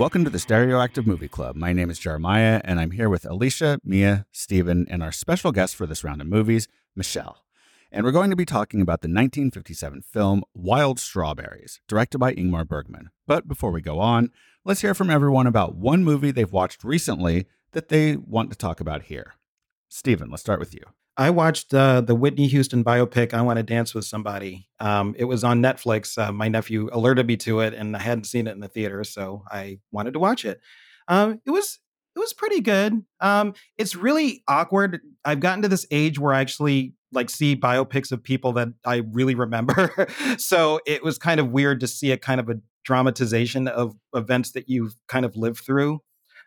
Welcome to the Stereoactive Movie Club. My name is Jeremiah, and I'm here with Alicia, Mia, Stephen, and our special guest for this round of movies, Michelle. And we're going to be talking about the 1957 film Wild Strawberries, directed by Ingmar Bergman. But before we go on, let's hear from everyone about one movie they've watched recently that they want to talk about here. Stephen, let's start with you. I watched uh, the Whitney Houston biopic "I Want to Dance with Somebody." Um, it was on Netflix. Uh, my nephew alerted me to it, and I hadn't seen it in the theater, so I wanted to watch it. Um, it was it was pretty good. Um, it's really awkward. I've gotten to this age where I actually like see biopics of people that I really remember. so it was kind of weird to see a kind of a dramatization of events that you've kind of lived through.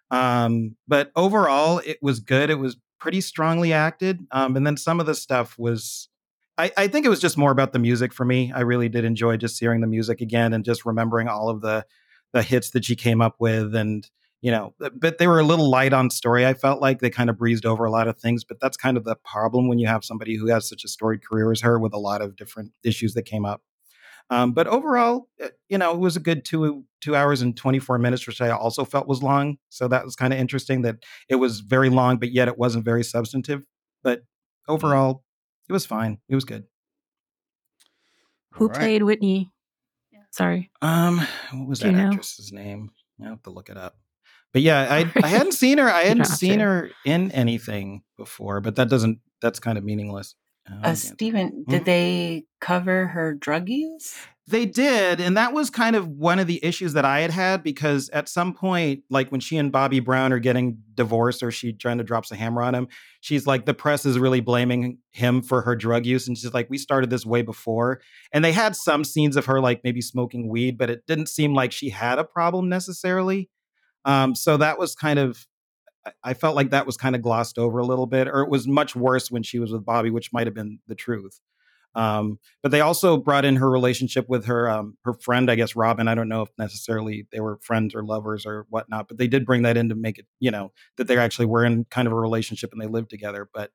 Um, but overall, it was good. It was pretty strongly acted. Um, and then some of the stuff was, I, I, think it was just more about the music for me. I really did enjoy just hearing the music again and just remembering all of the the hits that she came up with. And you know, but they were a little light on story. I felt like they kind of breezed over a lot of things. But that's kind of the problem when you have somebody who has such a storied career as her with a lot of different issues that came up. Um, but overall, uh, you know, it was a good two two hours and twenty four minutes, which I also felt was long. So that was kind of interesting that it was very long, but yet it wasn't very substantive. But mm. overall, it was fine. It was good. Who right. played Whitney? Sorry. Um, what was Do that actress's know? name? I have to look it up. But yeah, I I hadn't seen her. I hadn't seen to. her in anything before, but that doesn't. That's kind of meaningless. Oh, uh, Stephen, did hmm? they cover her drug use? They did. And that was kind of one of the issues that I had had because at some point, like when she and Bobby Brown are getting divorced or she trying to drops a hammer on him, she's like, the press is really blaming him for her drug use. And she's like, we started this way before. And they had some scenes of her like maybe smoking weed, but it didn't seem like she had a problem necessarily. Um, so that was kind of I felt like that was kind of glossed over a little bit, or it was much worse when she was with Bobby, which might have been the truth. Um, but they also brought in her relationship with her um, her friend, I guess Robin. I don't know if necessarily they were friends or lovers or whatnot, but they did bring that in to make it, you know, that they actually were in kind of a relationship and they lived together. But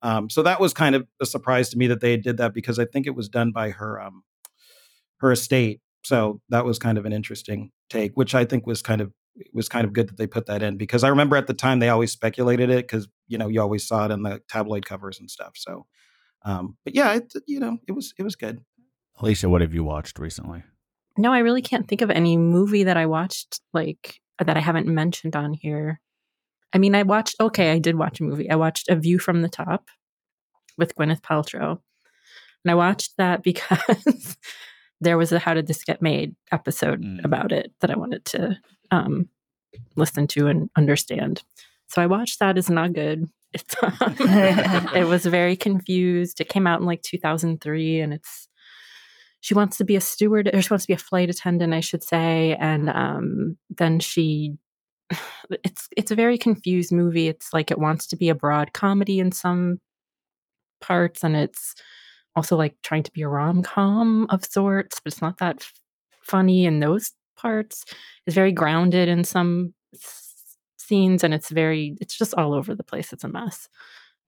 um, so that was kind of a surprise to me that they did that because I think it was done by her um, her estate. So that was kind of an interesting take, which I think was kind of it was kind of good that they put that in because I remember at the time they always speculated it because you know you always saw it in the tabloid covers and stuff. So, um, but yeah, it, you know, it was it was good. Alicia, what have you watched recently? No, I really can't think of any movie that I watched like that I haven't mentioned on here. I mean, I watched. Okay, I did watch a movie. I watched A View from the Top with Gwyneth Paltrow, and I watched that because there was a How Did This Get Made episode mm. about it that I wanted to um, listen to and understand. So I watched that. It's not good. It's, um, it was very confused. It came out in like 2003, and it's she wants to be a steward or she wants to be a flight attendant, I should say, and um, then she. It's it's a very confused movie. It's like it wants to be a broad comedy in some parts, and it's also like trying to be a rom com of sorts, but it's not that f- funny in those parts. It's very grounded in some s- scenes, and it's very it's just all over the place. It's a mess.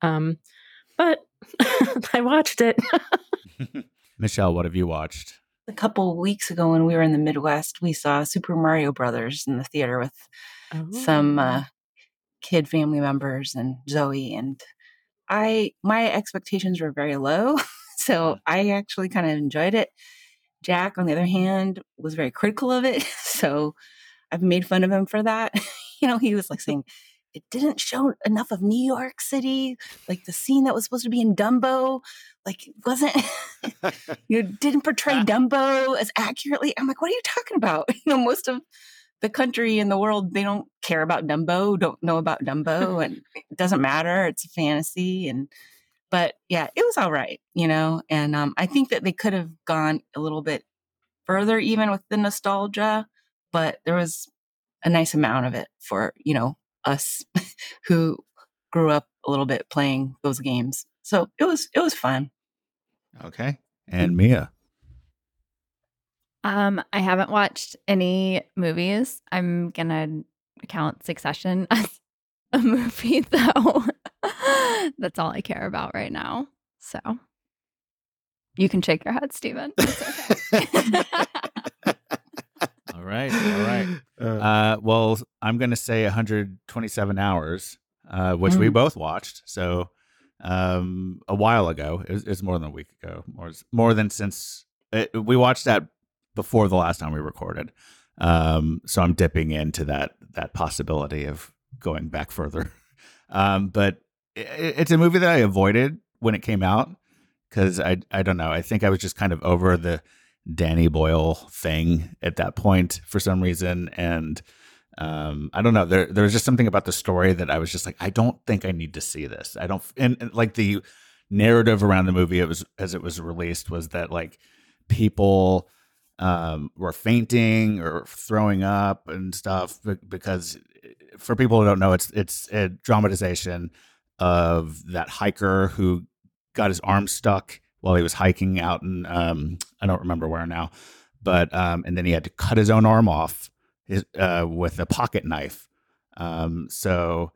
Um, but I watched it. Michelle, what have you watched? A couple weeks ago, when we were in the Midwest, we saw Super Mario Brothers in the theater with oh. some uh, kid family members and Zoe and I. My expectations were very low, so I actually kind of enjoyed it. Jack, on the other hand, was very critical of it. So I've made fun of him for that. you know, he was like saying, it didn't show enough of New York City, like the scene that was supposed to be in Dumbo, like wasn't you know, didn't portray Dumbo as accurately. I'm like, what are you talking about? You know, most of the country and the world they don't care about Dumbo, don't know about Dumbo, and it doesn't matter. It's a fantasy, and but yeah, it was all right, you know. And um, I think that they could have gone a little bit further, even with the nostalgia. But there was a nice amount of it for you know us who grew up a little bit playing those games. So it was it was fun. Okay, and Mia. Um, I haven't watched any movies. I'm gonna count Succession as a movie though. That's all I care about right now. So you can shake your head, Stephen. Okay. all right. All right. Uh, Uh, well, I'm going to say 127 hours, uh, which mm. we both watched. So um, a while ago, it's it more than a week ago, more more than since it, we watched that before the last time we recorded. Um, so I'm dipping into that that possibility of going back further. Um, but it, it's a movie that I avoided when it came out because I I don't know. I think I was just kind of over the Danny Boyle thing at that point for some reason, and um, I don't know. There there was just something about the story that I was just like, I don't think I need to see this. I don't and, and like the narrative around the movie it was as it was released was that like people um, were fainting or throwing up and stuff because for people who don't know, it's it's a dramatization of that hiker who got his arm stuck while he was hiking out in um, I don't remember where now, but um, and then he had to cut his own arm off his, uh, with a pocket knife. Um, so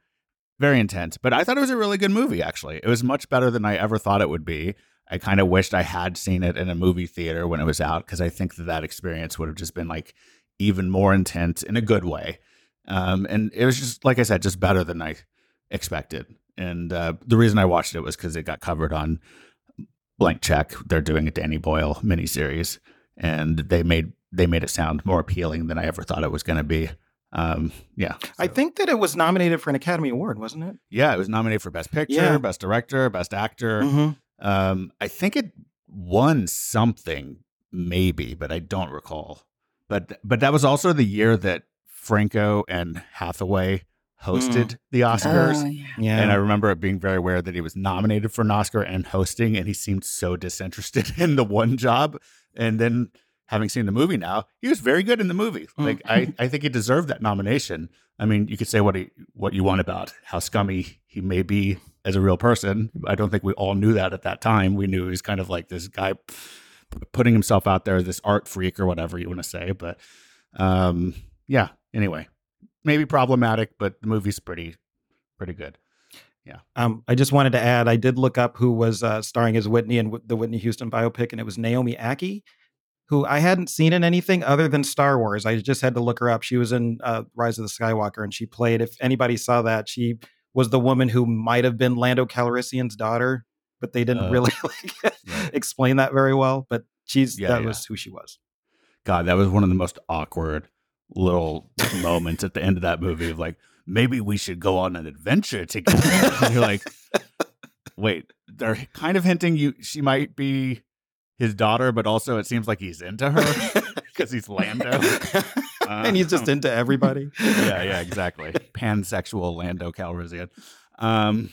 very intense, but I thought it was a really good movie. Actually, it was much better than I ever thought it would be. I kind of wished I had seen it in a movie theater when it was out because I think that that experience would have just been like even more intense in a good way. Um, and it was just like I said, just better than I expected. And uh, the reason I watched it was because it got covered on Blank Check. They're doing a Danny Boyle miniseries, and they made they made it sound more appealing than I ever thought it was going to be. Um, yeah, so. I think that it was nominated for an Academy Award, wasn't it? Yeah, it was nominated for Best Picture, yeah. Best Director, Best Actor. Mm-hmm. Um, I think it won something, maybe, but I don't recall. But but that was also the year that Franco and Hathaway hosted mm. the Oscars. Oh, yeah. yeah. And I remember it being very aware that he was nominated for an Oscar and hosting, and he seemed so disinterested in the one job. And then having seen the movie now, he was very good in the movie. Mm. Like I, I think he deserved that nomination. I mean, you could say what he what you want about how scummy he may be as a real person. I don't think we all knew that at that time. We knew he was kind of like this guy putting himself out there, this art freak or whatever you want to say. But um, yeah, anyway, maybe problematic, but the movie's pretty, pretty good. Yeah. Um, I just wanted to add, I did look up who was uh, starring as Whitney in the Whitney Houston biopic, and it was Naomi Ackie, who I hadn't seen in anything other than Star Wars. I just had to look her up. She was in uh, Rise of the Skywalker, and she played. If anybody saw that, she was the woman who might have been Lando Calrissian's daughter, but they didn't uh, really like, right. explain that very well. But she's yeah, that yeah. was who she was. God, that was one of the most awkward little moments at the end of that movie of like, maybe we should go on an adventure together. you're like, wait, they're kind of hinting you she might be his daughter, but also it seems like he's into her because he's Lando. Uh, and he's just into everybody. yeah, yeah, exactly. Pansexual Lando Calrissian. Um,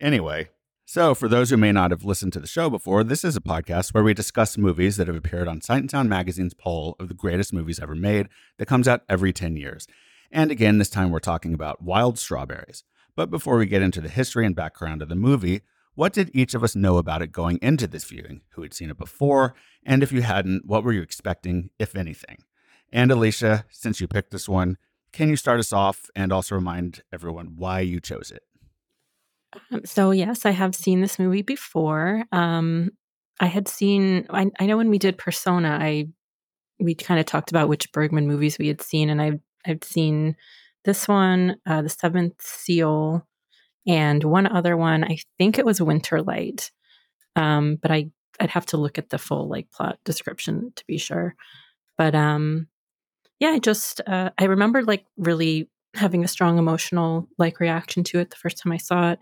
anyway, so for those who may not have listened to the show before, this is a podcast where we discuss movies that have appeared on Sight and Sound Magazine's poll of the greatest movies ever made that comes out every 10 years. And again, this time we're talking about Wild Strawberries. But before we get into the history and background of the movie, what did each of us know about it going into this viewing? Who had seen it before? And if you hadn't, what were you expecting, if anything? And Alicia, since you picked this one, can you start us off and also remind everyone why you chose it? Um, so, yes, I have seen this movie before. Um, I had seen, I, I know when we did Persona, I we kind of talked about which Bergman movies we had seen, and I've I've seen this one, uh, The Seventh Seal, and one other one. I think it was Winter Light, um, but I I'd have to look at the full like plot description to be sure. But um, yeah, I just uh, I remember like really having a strong emotional like reaction to it the first time I saw it,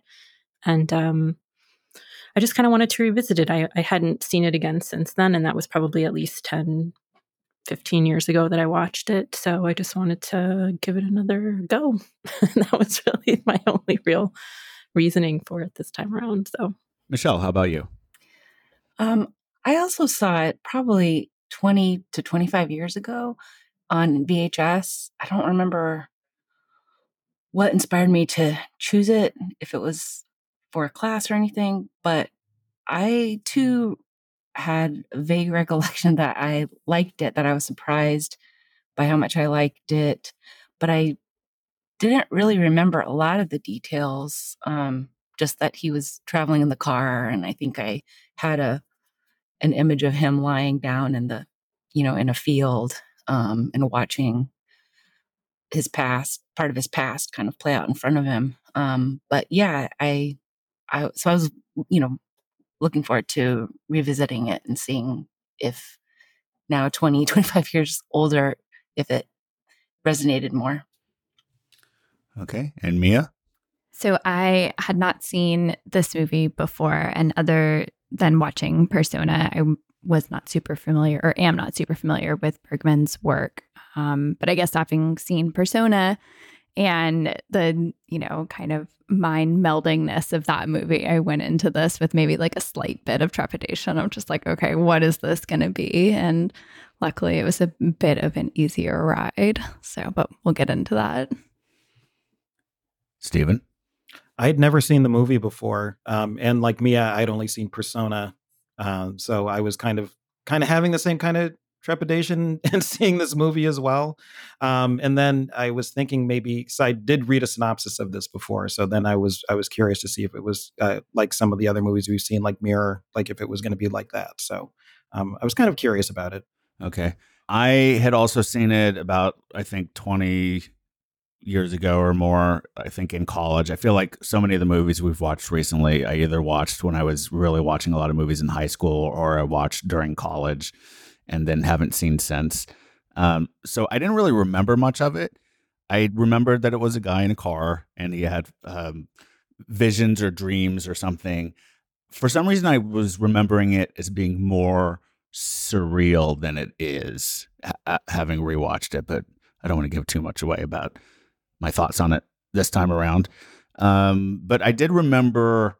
and um, I just kind of wanted to revisit it. I, I hadn't seen it again since then, and that was probably at least 10, 15 years ago that I watched it. So I just wanted to give it another go. that was really my only real reasoning for it this time around. So, Michelle, how about you? Um, I also saw it probably 20 to 25 years ago on VHS. I don't remember what inspired me to choose it, if it was for a class or anything, but I too had a vague recollection that I liked it, that I was surprised by how much I liked it, but I didn't really remember a lot of the details. Um, just that he was traveling in the car, and I think I had a an image of him lying down in the, you know, in a field um, and watching his past, part of his past, kind of play out in front of him. Um, but yeah, I, I so I was, you know, looking forward to revisiting it and seeing if now 20, 25 years older, if it resonated more. Okay, and Mia. So I had not seen this movie before, and other than watching Persona, I was not super familiar or am not super familiar with Bergman's work. Um, but I guess having seen Persona and the, you know, kind of mind meldingness of that movie, I went into this with maybe like a slight bit of trepidation. I'm just like, okay, what is this going to be? And luckily it was a bit of an easier ride. So, but we'll get into that. Stephen? I had never seen the movie before, um, and like Mia, I'd only seen Persona, uh, so I was kind of kind of having the same kind of trepidation in seeing this movie as well. Um, and then I was thinking maybe because I did read a synopsis of this before, so then I was I was curious to see if it was uh, like some of the other movies we've seen, like Mirror, like if it was going to be like that. So um, I was kind of curious about it. Okay, I had also seen it about I think twenty years ago or more, I think in college. I feel like so many of the movies we've watched recently, I either watched when I was really watching a lot of movies in high school or I watched during college and then haven't seen since. Um, so I didn't really remember much of it. I remembered that it was a guy in a car and he had um, visions or dreams or something. For some reason, I was remembering it as being more surreal than it is, ha- having rewatched it. But I don't want to give too much away about my thoughts on it this time around. Um, but I did remember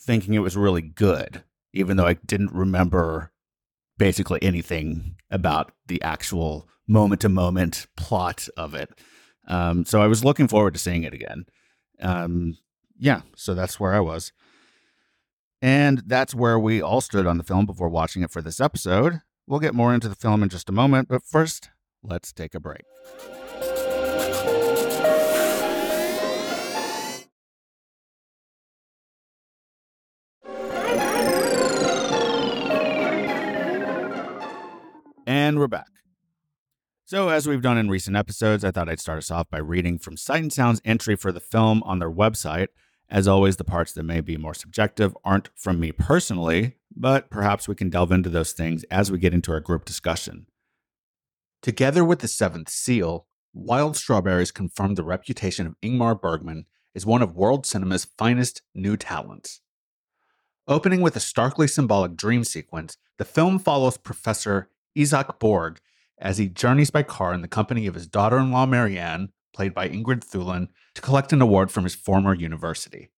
thinking it was really good, even though I didn't remember basically anything about the actual moment to moment plot of it. Um, so I was looking forward to seeing it again. Um, yeah, so that's where I was. And that's where we all stood on the film before watching it for this episode. We'll get more into the film in just a moment, but first, let's take a break. And we're back. So, as we've done in recent episodes, I thought I'd start us off by reading from Sight and Sound's entry for the film on their website. As always, the parts that may be more subjective aren't from me personally, but perhaps we can delve into those things as we get into our group discussion. Together with The Seventh Seal, Wild Strawberries confirmed the reputation of Ingmar Bergman as one of world cinema's finest new talents. Opening with a starkly symbolic dream sequence, the film follows Professor Isak Borg as he journeys by car in the company of his daughter in law, Marianne, played by Ingrid Thulin, to collect an award from his former university.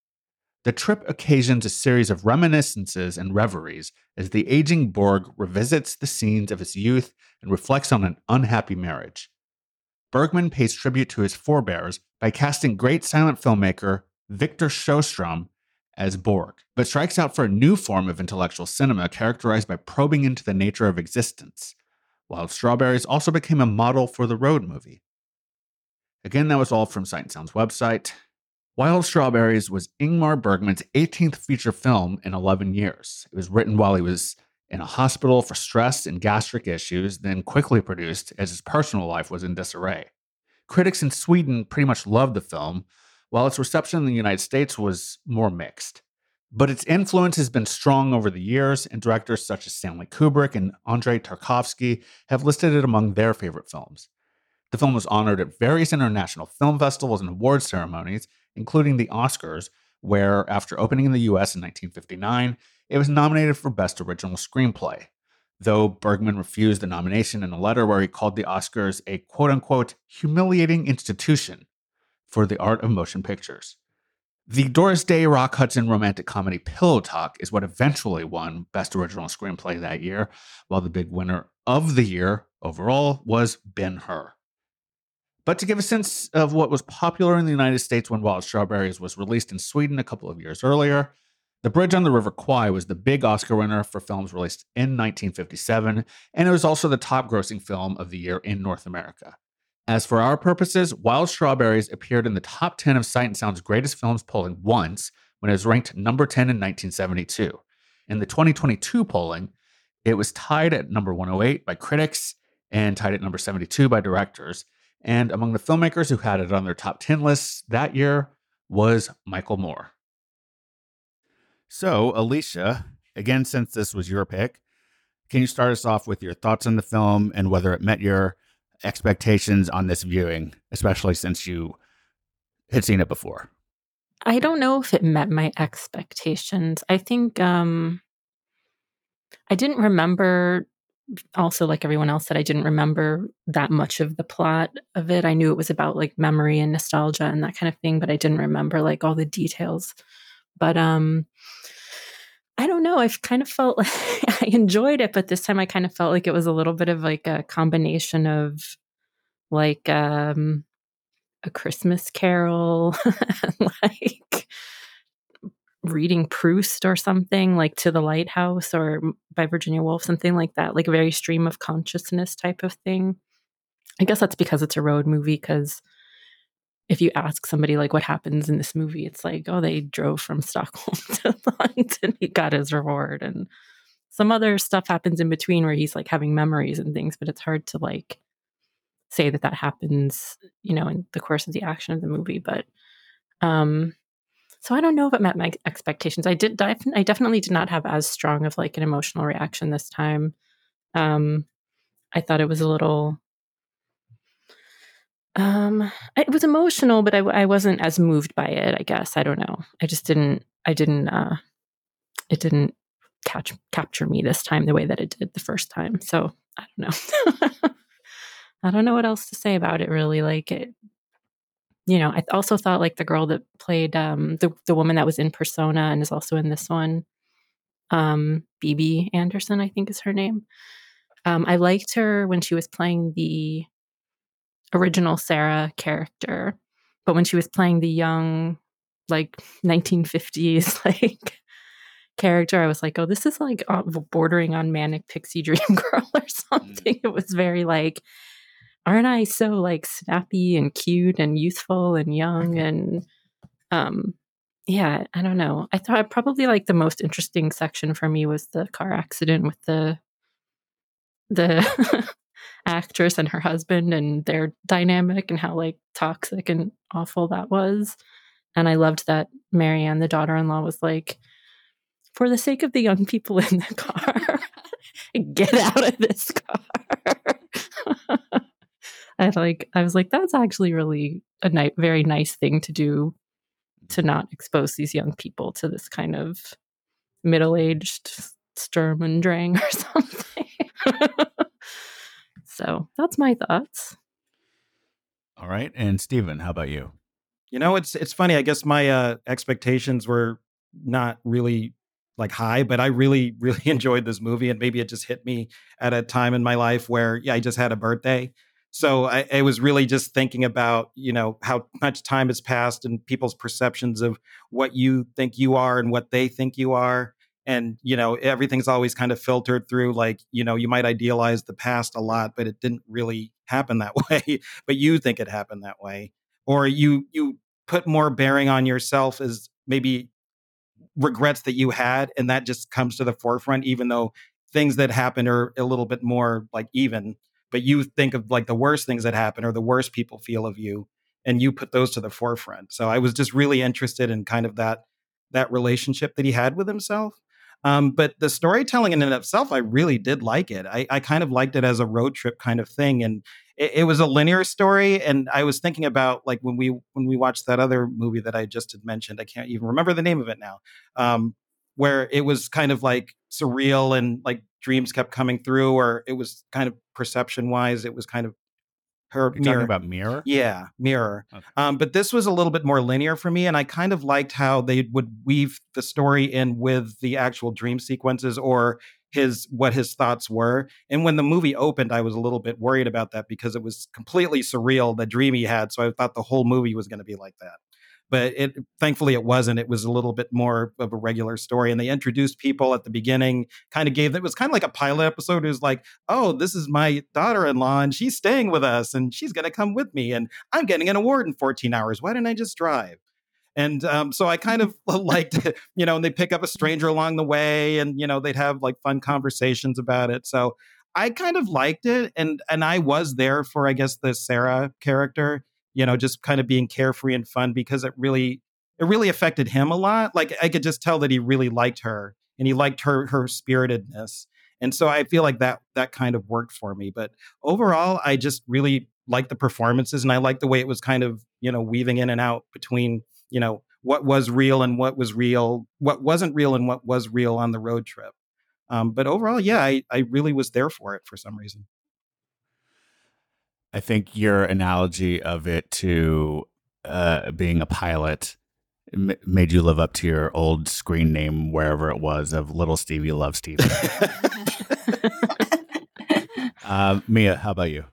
The trip occasions a series of reminiscences and reveries as the aging Borg revisits the scenes of his youth and reflects on an unhappy marriage. Bergman pays tribute to his forebears by casting great silent filmmaker Victor Sjöström as Borg, but strikes out for a new form of intellectual cinema characterized by probing into the nature of existence. Wild Strawberries also became a model for the road movie. Again, that was all from Sight and Sound's website. Wild Strawberries was Ingmar Bergman's 18th feature film in 11 years. It was written while he was in a hospital for stress and gastric issues, then quickly produced as his personal life was in disarray. Critics in Sweden pretty much loved the film, while its reception in the United States was more mixed. But its influence has been strong over the years, and directors such as Stanley Kubrick and Andrei Tarkovsky have listed it among their favorite films. The film was honored at various international film festivals and award ceremonies, including the Oscars, where, after opening in the US in 1959, it was nominated for Best Original Screenplay. Though Bergman refused the nomination in a letter where he called the Oscars a quote unquote humiliating institution for the art of motion pictures. The Doris Day Rock Hudson romantic comedy Pillow Talk is what eventually won Best Original Screenplay that year, while the big winner of the year overall was Ben Hur. But to give a sense of what was popular in the United States when Wild Strawberries was released in Sweden a couple of years earlier, The Bridge on the River Kwai was the big Oscar winner for films released in 1957, and it was also the top grossing film of the year in North America. As for our purposes, Wild Strawberries appeared in the top 10 of Sight and Sound's greatest films polling once when it was ranked number 10 in 1972. In the 2022 polling, it was tied at number 108 by critics and tied at number 72 by directors. And among the filmmakers who had it on their top 10 lists that year was Michael Moore. So, Alicia, again, since this was your pick, can you start us off with your thoughts on the film and whether it met your expectations on this viewing, especially since you had seen it before? I don't know if it met my expectations. I think um I didn't remember also like everyone else said I didn't remember that much of the plot of it. I knew it was about like memory and nostalgia and that kind of thing, but I didn't remember like all the details. But um I don't know. I've kind of felt like I enjoyed it, but this time I kind of felt like it was a little bit of like a combination of like um a Christmas carol, like reading Proust or something, like To the Lighthouse or by Virginia Woolf, something like that, like a very stream of consciousness type of thing. I guess that's because it's a road movie, because if you ask somebody like what happens in this movie, it's like, oh, they drove from Stockholm to London, he got his reward. And some other stuff happens in between where he's like having memories and things, but it's hard to like say that that happens, you know, in the course of the action of the movie. But um, so I don't know if it met my expectations. I did. I definitely did not have as strong of like an emotional reaction this time. Um, I thought it was a little. Um, it was emotional, but I, I wasn't as moved by it. I guess I don't know. I just didn't. I didn't. Uh, it didn't catch capture me this time the way that it did the first time. So I don't know. I don't know what else to say about it really. Like it, you know, I also thought like the girl that played um, the the woman that was in Persona and is also in this one, um, Bibi Andersson, I think is her name. Um, I liked her when she was playing the original Sarah character, but when she was playing the young, like 1950s, like character, I was like, oh, this is like bordering on manic pixie dream girl or mm. something. It was very like aren't I so like snappy and cute and youthful and young and um yeah, I don't know. I thought probably like the most interesting section for me was the car accident with the the actress and her husband and their dynamic and how like toxic and awful that was. And I loved that Marianne, the daughter-in-law, was like, for the sake of the young people in the car, get out of this car. I like I was like, that's actually really a ni- very nice thing to do to not expose these young people to this kind of middle-aged Sturm und Drang or something. So that's my thoughts. All right. And Stephen, how about you? You know, it's it's funny. I guess my uh, expectations were not really like high, but I really, really enjoyed this movie. And maybe it just hit me at a time in my life where, yeah, I just had a birthday. So I, I, was really just thinking about, you know, how much time has passed and people's perceptions of what you think you are and what they think you are. And, you know, everything's always kind of filtered through like, you know, you might idealize the past a lot, but it didn't really happen that way. but you think it happened that way. Or you you put more bearing on yourself as maybe regrets that you had, and that just comes to the forefront, even though things that happen are a little bit more like even but you think of like the worst things that happen or the worst people feel of you and you put those to the forefront so i was just really interested in kind of that that relationship that he had with himself um, but the storytelling in and of itself i really did like it. I, I kind of liked it as a road trip kind of thing and it, it, was a linear story and i was thinking about like when we when we watched that other movie that i just had mentioned i can't even remember the name of it now um, where it was kind of like surreal and like dreams kept coming through, or it was kind of perception wise, it was kind of her You're mirror. about mirror yeah mirror okay. um, but this was a little bit more linear for me and i kind of liked how they would weave the story in with the actual dream sequences or his what his thoughts were and when the movie opened i was a little bit worried about that because it was completely surreal the dream he had so i thought the whole movie was going to be like that but it thankfully it wasn't. It was a little bit more of a regular story, and they introduced people at the beginning. Kind of gave it was kind of like a pilot episode. It was like, oh, this is my daughter-in-law, and she's staying with us, and she's going to come with me, and I'm getting an award in 14 hours. Why didn't I just drive? And um, so I kind of liked, it, you know, and they pick up a stranger along the way, and you know they'd have like fun conversations about it. So I kind of liked it, and and I was there for I guess the Sarah character, you know, just kind of being carefree and fun because it really it really affected him a lot. Like I could just tell that he really liked her and he liked her her spiritedness. And so I feel like that that kind of worked for me. But overall, I just really liked the performances and I liked the way it was kind of, you know, weaving in and out between, you know, what was real and what was real, what wasn't real and what was real on the road trip. Um, but overall, yeah, I, I really was there for it for some reason. I think your analogy of it to uh, being a pilot m- made you live up to your old screen name wherever it was of Little Stevie Love Stevie. uh, Mia, how about you?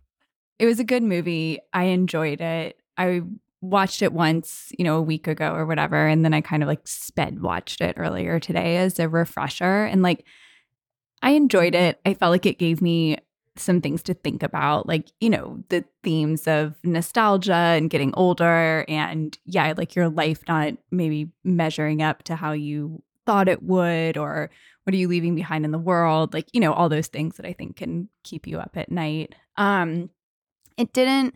It was a good movie. I enjoyed it. I watched it once, you know, a week ago or whatever, and then I kind of like sped watched it earlier today as a refresher. And like, I enjoyed it. I felt like it gave me some things to think about, like, you know, the themes of nostalgia and getting older. And yeah, like your life not maybe measuring up to how you thought it would, or what are you leaving behind in the world? Like, you know, all those things that I think can keep you up at night. Um, it didn't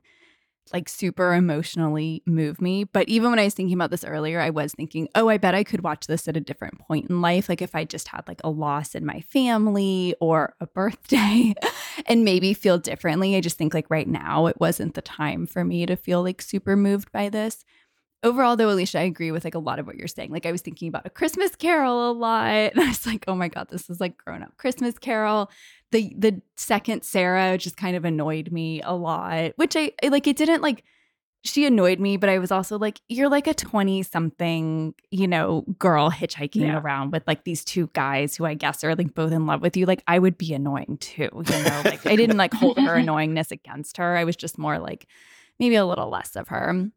like super emotionally move me. But even when I was thinking about this earlier, I was thinking, oh, I bet I could watch this at a different point in life. Like if I just had like a loss in my family or a birthday and maybe feel differently. I just think like right now, it wasn't the time for me to feel like super moved by this. Overall, though, Alicia, I agree with like a lot of what you're saying. Like I was thinking about a Christmas Carol a lot. And I was like, oh my God, this is like grown up Christmas Carol the the second Sarah just kind of annoyed me a lot, which I like. It didn't like she annoyed me, but I was also like, you're like a 20 something, you know, girl hitchhiking yeah. around with like these two guys who I guess are like both in love with you. Like, I would be annoying too, you know, like I didn't like hold her annoyingness against her. I was just more like maybe a little less of her.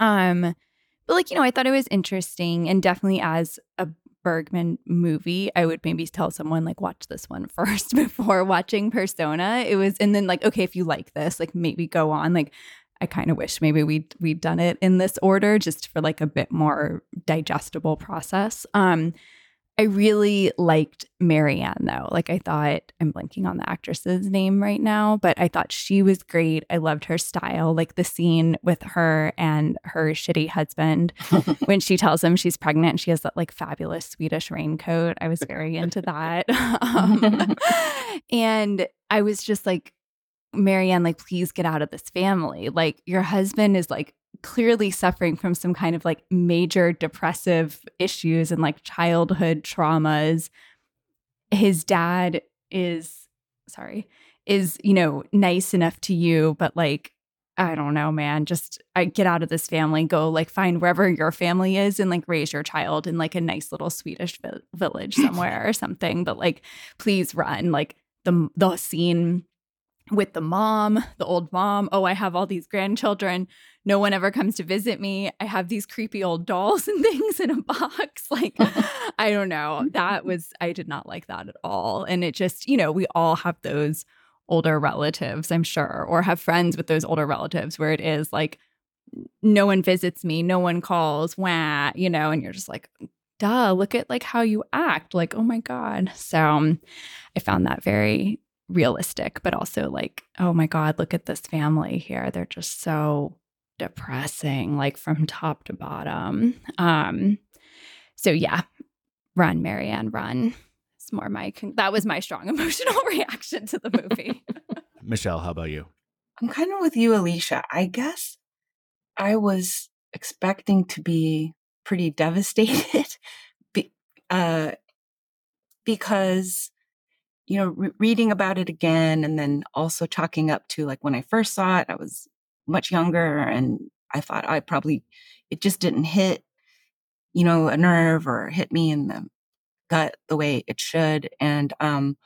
Um, but like, you know, I thought it was interesting and definitely as a Bergman movie, I would maybe tell someone like watch this one first before watching Persona. It was and then like okay, if you like this, like maybe go on. Like I kind of wish maybe we we'd done it in this order just for like a bit more digestible process. Um I really liked Marianne though. Like I thought I'm blanking on the actress's name right now, but I thought she was great. I loved her style. Like the scene with her and her shitty husband when she tells him she's pregnant and she has that like fabulous Swedish raincoat. I was very into that. um, and I was just like Marianne, like, please get out of this family. Like, your husband is like clearly suffering from some kind of like major depressive issues and like childhood traumas. His dad is, sorry, is, you know, nice enough to you, but like, I don't know, man, just I get out of this family, go like find wherever your family is and like raise your child in like a nice little Swedish vi- village somewhere or something. But like, please run. Like the the scene with the mom, the old mom. Oh, I have all these grandchildren. No one ever comes to visit me. I have these creepy old dolls and things in a box. Like, I don't know. That was, I did not like that at all. And it just, you know, we all have those older relatives, I'm sure, or have friends with those older relatives where it is like, no one visits me, no one calls, wah, you know, and you're just like, duh, look at like how you act. Like, oh my God. So um, I found that very realistic, but also like, oh my God, look at this family here. They're just so depressing, like from top to bottom. Um, so yeah, run, Marianne, run. It's more my that was my strong emotional reaction to the movie. Michelle, how about you? I'm kind of with you, Alicia. I guess I was expecting to be pretty devastated be, uh, because you know, re- reading about it again and then also chalking up to like when I first saw it, I was much younger and I thought I probably, it just didn't hit, you know, a nerve or hit me in the gut the way it should. And, um,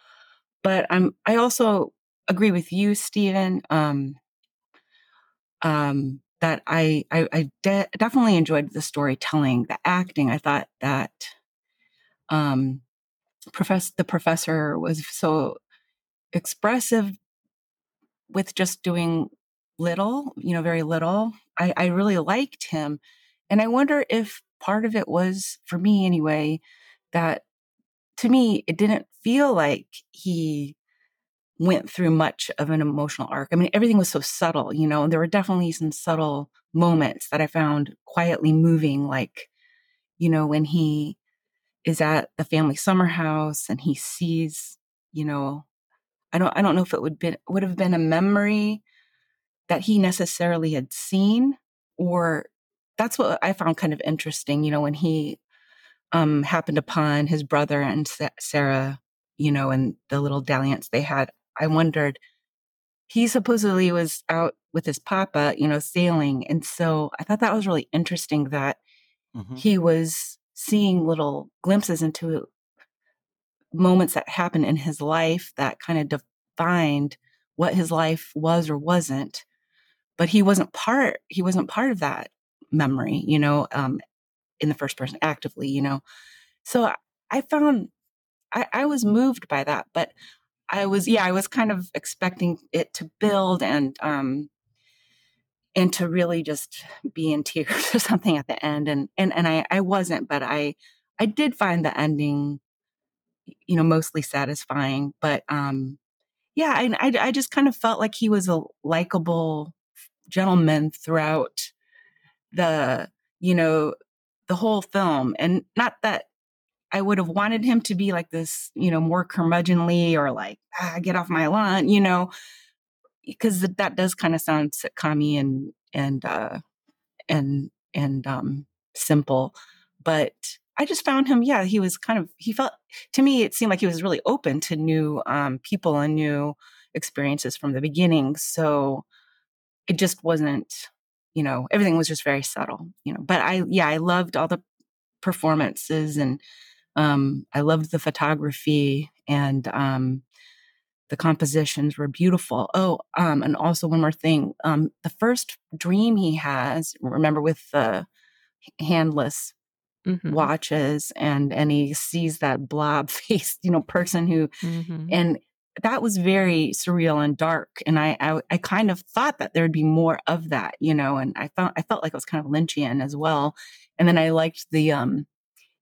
but I'm, I also agree with you, Stephen, um, um, that I, I, I de- definitely enjoyed the storytelling, the acting. I thought that, um, professor the professor was so expressive with just doing little, you know, very little. I, I really liked him. And I wonder if part of it was, for me anyway, that to me, it didn't feel like he went through much of an emotional arc. I mean, everything was so subtle, you know, and there were definitely some subtle moments that I found quietly moving, like, you know, when he is at the family summer house and he sees, you know, I don't I don't know if it would be would have been a memory that he necessarily had seen or that's what I found kind of interesting, you know, when he um happened upon his brother and Sarah, you know, and the little dalliance they had. I wondered he supposedly was out with his papa, you know, sailing. And so I thought that was really interesting that mm-hmm. he was seeing little glimpses into moments that happened in his life that kind of defined what his life was or wasn't but he wasn't part he wasn't part of that memory you know um in the first person actively you know? So i found i i was moved by that but i was yeah i was kind of expecting it to build and um and to really just be in tears or something at the end and and and i i wasn't but i i did find the ending you know mostly satisfying but um yeah I, I, I just kind of felt like he was a likable gentleman throughout the you know the whole film and not that i would have wanted him to be like this you know more curmudgeonly or like ah, get off my lawn you know because that does kind of sound sitcom and and uh and and um simple but I just found him, yeah, he was kind of, he felt, to me, it seemed like he was really open to new um, people and new experiences from the beginning. So it just wasn't, you know, everything was just very subtle, you know. But I, yeah, I loved all the performances and um, I loved the photography and um, the compositions were beautiful. Oh, um, and also one more thing. Um, the first dream he has, remember with the handless mm-hmm. watches and and he sees that blob faced you know person who mm-hmm. and that was very surreal and dark and I, I, I kind of thought that there'd be more of that you know and i felt i felt like it was kind of lynchian as well and then i liked the um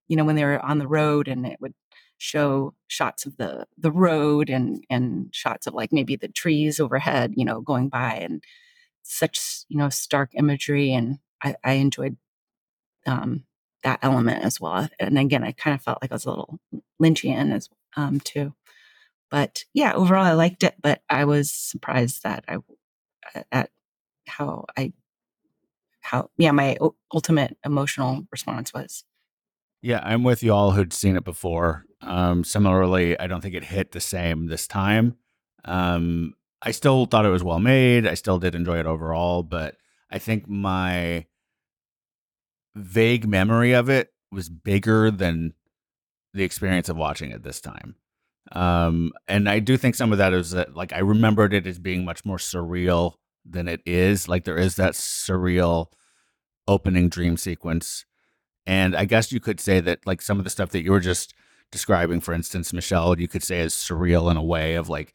you know when they were on the road and it would show shots of the the road and and shots of like maybe the trees overhead you know going by and such you know stark imagery and i i enjoyed um that element as well. And again, I kind of felt like I was a little Lynchian as um, too. But yeah, overall, I liked it. But I was surprised that I at how I how yeah my ultimate emotional response was. Yeah, I'm with you all who'd seen it before. Um, similarly, I don't think it hit the same this time. Um, I still thought it was well made. I still did enjoy it overall, but I think my vague memory of it was bigger than the experience of watching it this time. Um, and I do think some of that is that like I remembered it as being much more surreal than it is. Like there is that surreal opening dream sequence. And I guess you could say that like some of the stuff that you were just describing, for instance, Michelle, you could say is surreal in a way of like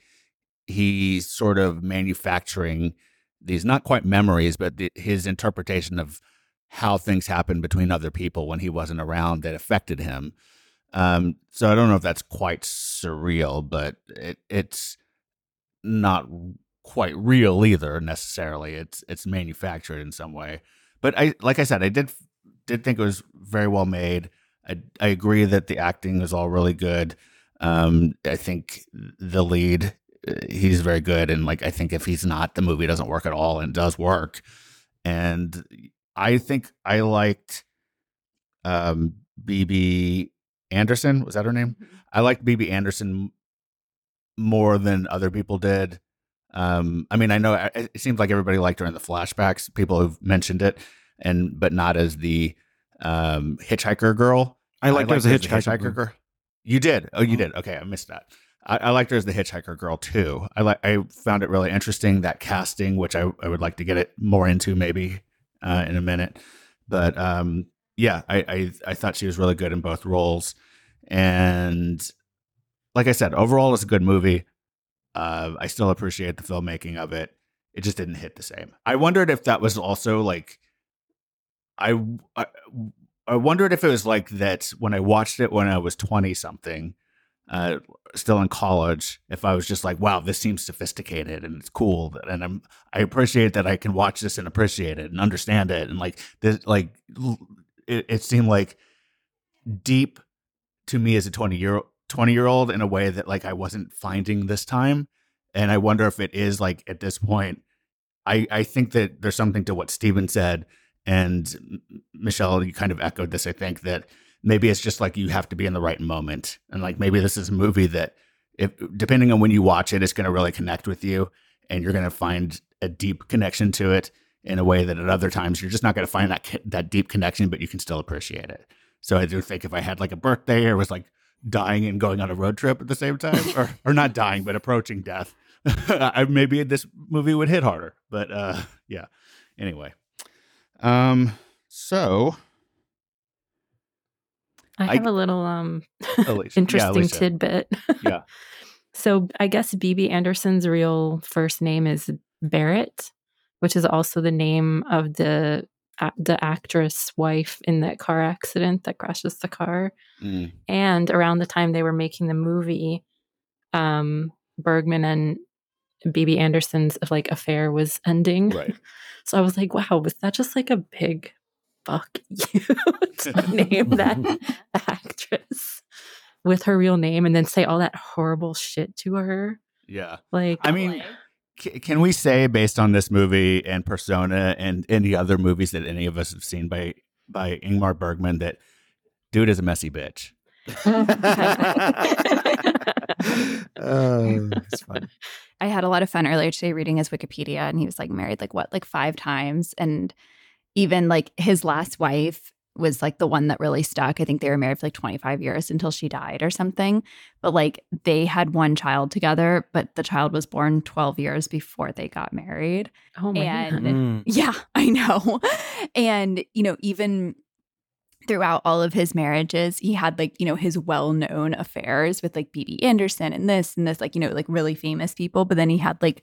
he's sort of manufacturing these not quite memories, but the, his interpretation of how things happened between other people when he wasn't around that affected him. Um, so I don't know if that's quite surreal, but it, it's not quite real either necessarily. It's it's manufactured in some way. But I like I said, I did did think it was very well made. I I agree that the acting is all really good. Um, I think the lead uh, he's very good, and like I think if he's not, the movie doesn't work at all, and does work. And I think I liked um, Bibi Andersson. Was that her name? Mm-hmm. I liked Bibi Andersson more than other people did. Um, I mean, I know it seems like everybody liked her in the flashbacks. People have mentioned it, and but not as the um, hitchhiker girl. I liked, I liked her as a hitchhiker, hitchhiker girl. You did? Oh, you mm-hmm. did. Okay, I missed that. I, I, liked her as the hitchhiker girl too. I like. I found it really interesting that casting, which I, I would like to get it more into maybe uh, in a minute. But um, yeah, I, I, I thought she was really good in both roles, and like I said, overall, it's a good movie. Uh, I still appreciate the filmmaking of it. It just didn't hit the same. I wondered if that was also like, I, I, I wondered if it was like that when I watched it when I was twenty something. uh, still in college, if I was just like, wow, this seems sophisticated and it's cool, and I'm I appreciate that I can watch this and appreciate it and understand it, and like this, like it, it seemed like deep to me as a twenty year twenty year old in a way that like I wasn't finding this time, and I wonder if it is like at this point. I I think that there's something to what Steven said, and Michelle, you kind of echoed this. I think that maybe it's just like you have to be in the right moment and like maybe this is a movie that if depending on when you watch it it's going to really connect with you and you're going to find a deep connection to it in a way that at other times you're just not going to find that that deep connection but you can still appreciate it. So i do think if i had like a birthday or was like dying and going on a road trip at the same time or or not dying but approaching death I, maybe this movie would hit harder but uh yeah. Anyway um so I have I, a little um interesting yeah, tidbit. yeah. So I guess Bibi Andersson's real first name is Berit, which is also the name of the the actress wife in that car accident that crashes the car. Mm. And around the time they were making the movie, um, Bergman and Bibi Andersson's like affair was ending. Right. So I was like, wow, was that just like a big fuck you to name that actress with her real name and then say all that horrible shit to her. Yeah. Like, I mean, c- can we say based on this movie and Persona and any other movies that any of us have seen by by Ingmar Bergman that dude is a messy bitch? oh, it's fun. I had a lot of fun earlier today reading his Wikipedia, and he was like married like what, like five times, and even like his last wife was like the one that really stuck. I think they were married for like 25 years until she died or something. But like they had one child together, but the child was born 12 years before they got married. Oh my and mm. yeah, I know. And you know, even throughout all of his marriages, he had like, you know, his well-known affairs with like Bibi Andersson and this and this like, you know, like really famous people, but then he had like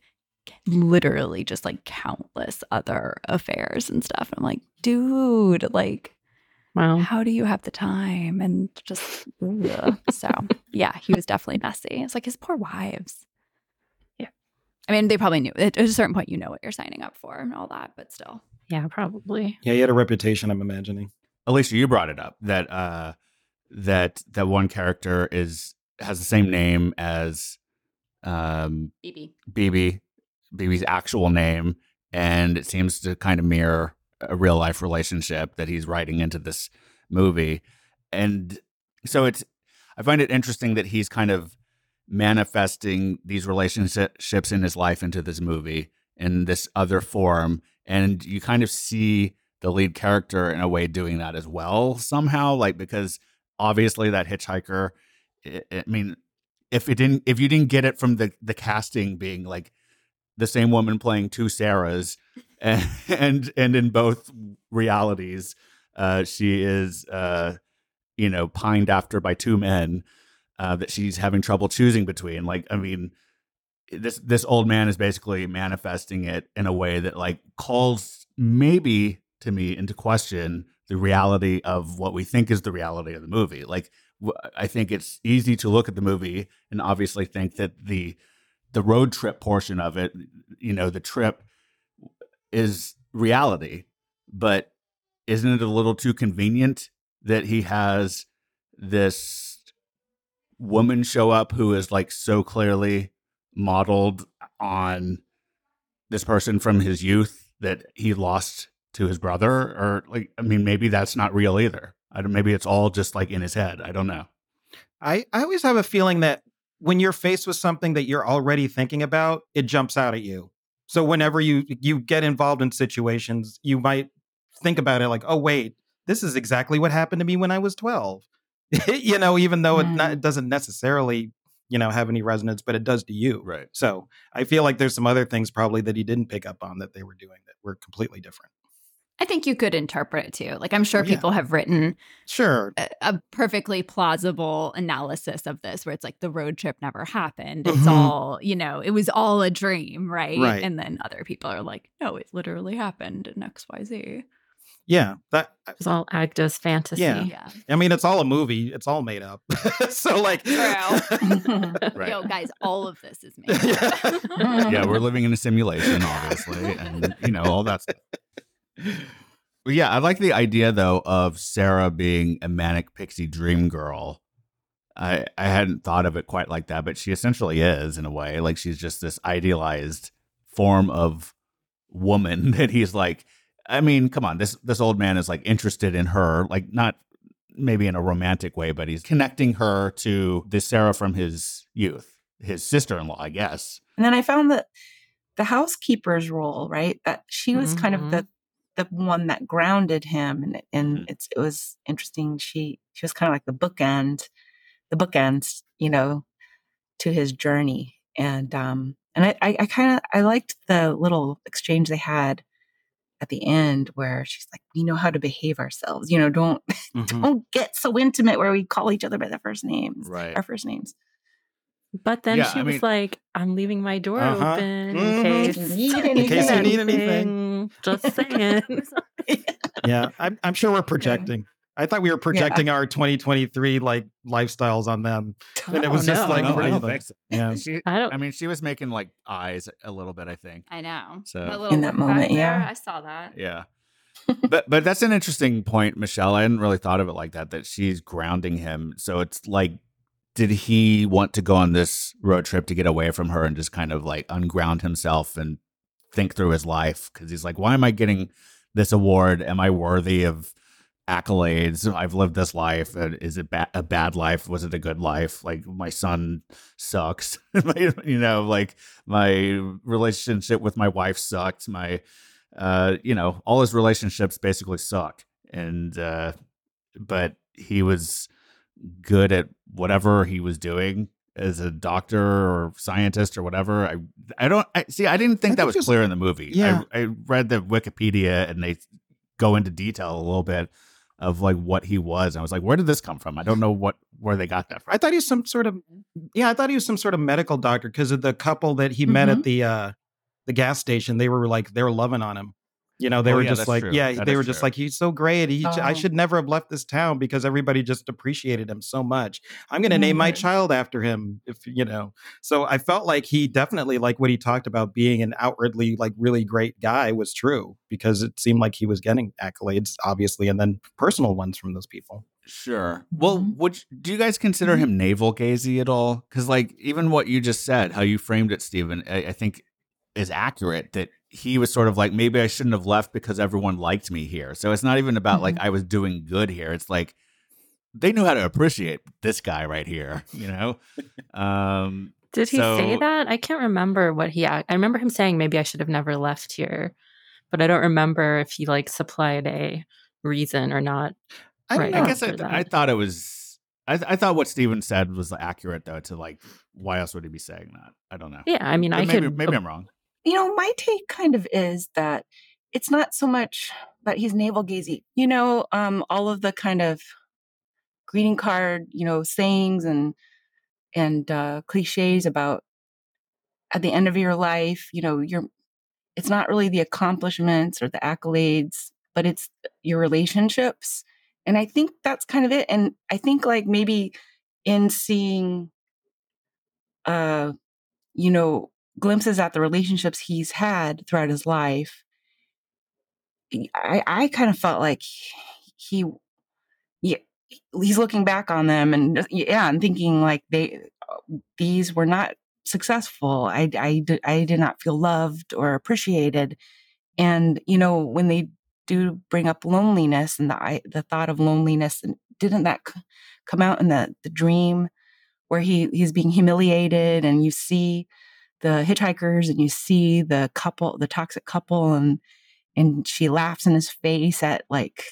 literally just like countless other affairs and stuff. I'm like, dude, like, wow, how do you have the time? And just, so yeah, he was definitely messy. It's like his poor wives. Yeah. I mean, they probably knew at a certain point, you know what you're signing up for and all that, but still. Yeah, probably. Yeah, he had a reputation, I'm imagining. Alicia, you brought it up that, uh, that that one character is has the same name as um Bibi. Bibi Bibi's actual name, and it seems to kind of mirror a real life relationship that he's writing into this movie. And so it's, I find it interesting that he's kind of manifesting these relationships in his life into this movie in this other form. And you kind of see the lead character in a way doing that as well somehow, like because obviously that hitchhiker, I, I mean, if it didn't, if you didn't get it from the the casting being like the same woman playing two Sarahs, and and, and in both realities, uh, she is uh, you know pined after by two men uh, that she's having trouble choosing between. Like, I mean, this this old man is basically manifesting it in a way that like calls maybe to me into question the reality of what we think is the reality of the movie. Like, I think it's easy to look at the movie and obviously think that the the road trip portion of it, you know, the trip is reality, but isn't it a little too convenient that he has this woman show up who is like so clearly modeled on this person from his youth that he lost to his brother? Or like i mean maybe that's not real either. I don't, maybe it's all just like in his head. I don't know. I, I always have a feeling that when you're faced with something that you're already thinking about, it jumps out at you. So whenever you you get involved in situations, you might think about it like, "Oh wait, this is exactly what happened to me when I was 12." you know, even though it, not, mm-hmm. it doesn't necessarily, you know, have any resonance, but it does to you. Right. So, I feel like there's some other things probably that he didn't pick up on that they were doing that were completely different. I think you could interpret it too. Like I'm sure oh, people yeah. have written sure a, a, perfectly plausible analysis of this where it's like the road trip never happened. It's mm-hmm. all, you know, it was all a dream, right? right? And then other people are like, no, it literally happened in XYZ. Yeah, that it's all Agda's fantasy. Yeah. Yeah. I mean, it's all a movie. It's all made up. so like, True. Right. Yo, guys, all of this is made. yeah. yeah, we're living in a simulation, obviously, and you know all that stuff. But yeah, I like the idea though of Sarah being a manic pixie dream girl. I I hadn't thought of it quite like that, but she essentially is in a way. Like she's just this idealized form of woman that he's like. I mean, come on, this this old man is like interested in her, like not maybe in a romantic way, but he's connecting her to this Sarah from his youth, his sister in law, I guess. And then I found that the housekeeper's role, right? That she was kind of the mm-hmm. The one that grounded him, and and Mhm. it's it was interesting. She she was kind of like the bookend, the bookends, you know, to his journey. And um and I I, I kind of I liked the little exchange they had at the end where she's like, we know how to behave ourselves, you know, don't Mhm. don't get so intimate where we call each other by their first names, Right. our first names. But then Yeah, she I was mean- like, I'm leaving my door Uh-huh. open Mhm. in case, Need In case you need anything. Anything. Just saying. yeah, I'm, I'm sure we're projecting. I thought we were projecting our 2023 like lifestyles on them. And it Oh, was just no. like, No, I don't think so. Yeah. She, I don't. I mean, she was making like eyes a little bit. I think. I know. So- A little In that look back moment, there, yeah. I saw that. Yeah. but but that's an interesting point, Michelle. I hadn't really thought of it like that. That she's grounding him. So it's like, did he want to go on this road trip to get away from her and just kind of like unground himself and think through his life? Because he's like, why am I getting this award? Am I worthy of accolades? I've lived this life. And Is it ba- a bad life? Was it a good life? Like my son sucks. You know, like my relationship with my wife sucked. My uh, you know, all his relationships basically suck. And uh but he was good at whatever he was doing as a doctor or scientist or whatever. I I don't I see I didn't think I that think was just- clear in the movie. Yeah. I, I read the Wikipedia and they go into detail a little bit of like what he was. And I was like, where did this come from? I don't know what where they got that from. I thought he was some sort of yeah, I thought he was some sort of medical doctor because of the couple that he met Mhm. at the uh the gas station. They were like they were loving on him. You know, they Oh, were yeah, just like, true. yeah, That they were just true. like, he's so great. He, I Oh. should never have left this town because everybody just appreciated him so much. I'm going to name my Mhm. child after him, if you know. So I felt like he definitely, like what he talked about being an outwardly, like, really great guy was true because it seemed like he was getting accolades, obviously, and then personal ones from those people. Sure. Well, Mhm. would do you guys consider him navel gazy at all? Because like even what you just said, how you framed it, Stephen, I, I think is accurate. That he was sort of like maybe I shouldn't have left because everyone liked me here. So it's not even about like I was doing good here. It's like they knew how to appreciate this guy right here. You know. um, Did he say that? I can't remember what he. I remember him saying maybe I should have never left here, but I don't remember if he like supplied a reason or not. I, Right. I guess I, I thought it was. I, I thought what Stephen said was accurate though. To like, why else would he be saying that? I don't know. Yeah, I mean, But I maybe could. maybe I'm wrong. You know, my take kind of is that it's not so much that he's navel gazing. You know, um, all of the kind of greeting card, you know, sayings and and uh, cliches about at the end of your life, you know, you're. It's not really the accomplishments or the accolades, but it's your relationships, and I think that's kind of it. And I think like maybe in seeing, uh, you know, glimpses at the relationships he's had throughout his life, I, I kind of felt like he, yeah, he's looking back on them and yeah, and thinking like they, uh, these were not successful. I, I, I did not feel loved or appreciated. And, you know, when they do bring up loneliness and the, the thought of loneliness, and didn't that come out in the, the dream where he, he's being humiliated and you see the hitchhikers and you see the couple, the toxic couple and, and she laughs in his face at like,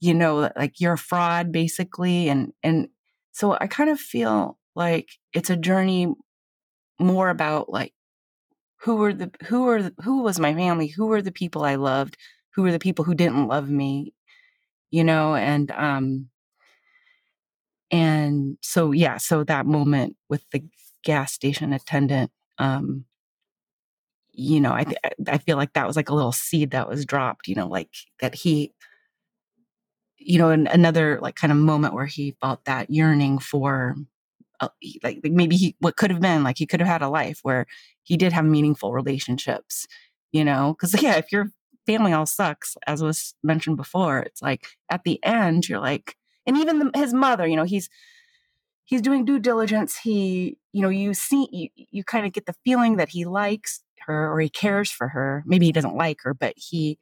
you know, like you're a fraud basically. And, and so I kind of feel like it's a journey more about like, who were the, who were, the, who was my family? Who were the people I loved? Who were the people who didn't love me? You know, and, um, and so, yeah, so that moment with the gas station attendant, um, you know, I th- I feel like that was like a little seed that was dropped, you know, like that he, you know, in another like kind of moment where he felt that yearning for, uh, like, like maybe he what could have been like he could have had a life where he did have meaningful relationships, you know, because yeah, if your family all sucks, as was mentioned before, it's like at the end you're like, and even the, his mother, you know, he's he's doing due diligence. He, you know, you see, you, you kind of get the feeling that he likes her or he cares for her. Maybe he doesn't like her, but he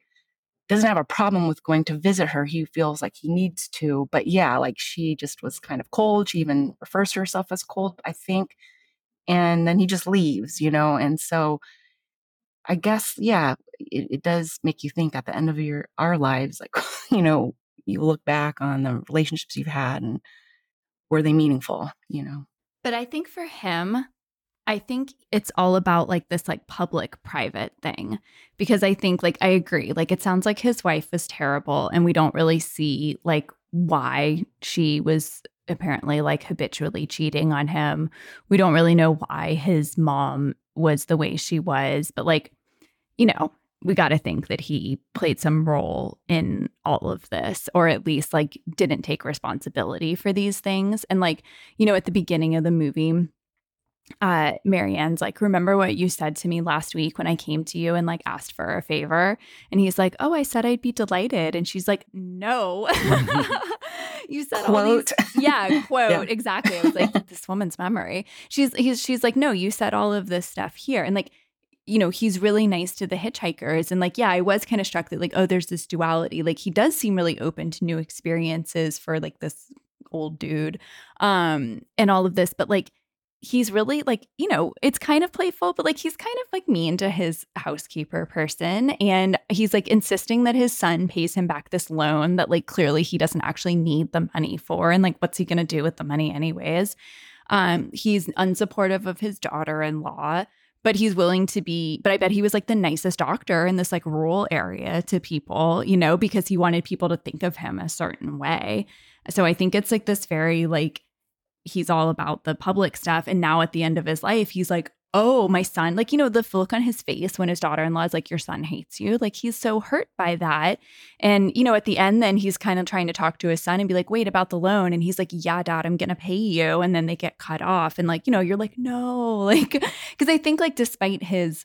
doesn't have a problem with going to visit her. He feels like he needs to. But yeah, like she just was kind of cold. She even refers to herself as cold, I think. And then he just leaves, you know? And so I guess, yeah, it, it does make you think at the end of your our lives, like, you know, you look back on the relationships you've had and were they meaningful, you know? But I think for him, I think it's all about like this like public private thing because I think like I agree like it sounds like his wife was terrible and we don't really see like why she was apparently like habitually cheating on him. We don't really know why his mom was the way she was, but like you know, we got to think that he played some role in all of this or at least like didn't take responsibility for these things. And like you know at the beginning of the movie uh Marianne's like remember what you said to me last week when I came to you and like asked for a favor? And he's like oh I said I'd be delighted. And she's like no. You said quote these, yeah quote. Yeah. exactly. I was like this woman's memory. She's he's she's like no you said all of this stuff here. And like you know, he's really nice to the hitchhikers. And like, yeah, I was kind of struck that, like, oh, there's this duality. Like, he does seem really open to new experiences for like this old dude um and all of this. But like he's really like you know it's kind of playful but like he's kind of like mean to his housekeeper person. And he's like insisting that his son pays him back this loan that like clearly he doesn't actually need the money for. And like what's he going to do with the money anyways? Um he's unsupportive of his daughter-in-law but he's willing to be but i bet he was like the nicest doctor in this like rural area to people you know because he wanted people to think of him a certain way. So i think it's like this very like he's all about the public stuff. And now at the end of his life he's like oh, my son, like, you know, the look on his face when his daughter in law is like, your son hates you. Like, he's so hurt by that. And, you know, at the end, then he's kind of trying to talk to his son and be like, wait, about the loan. And he's like, yeah, dad, I'm going to pay you. And then they get cut off. And, like, you know, you're like, no, like, because I think, like, despite his,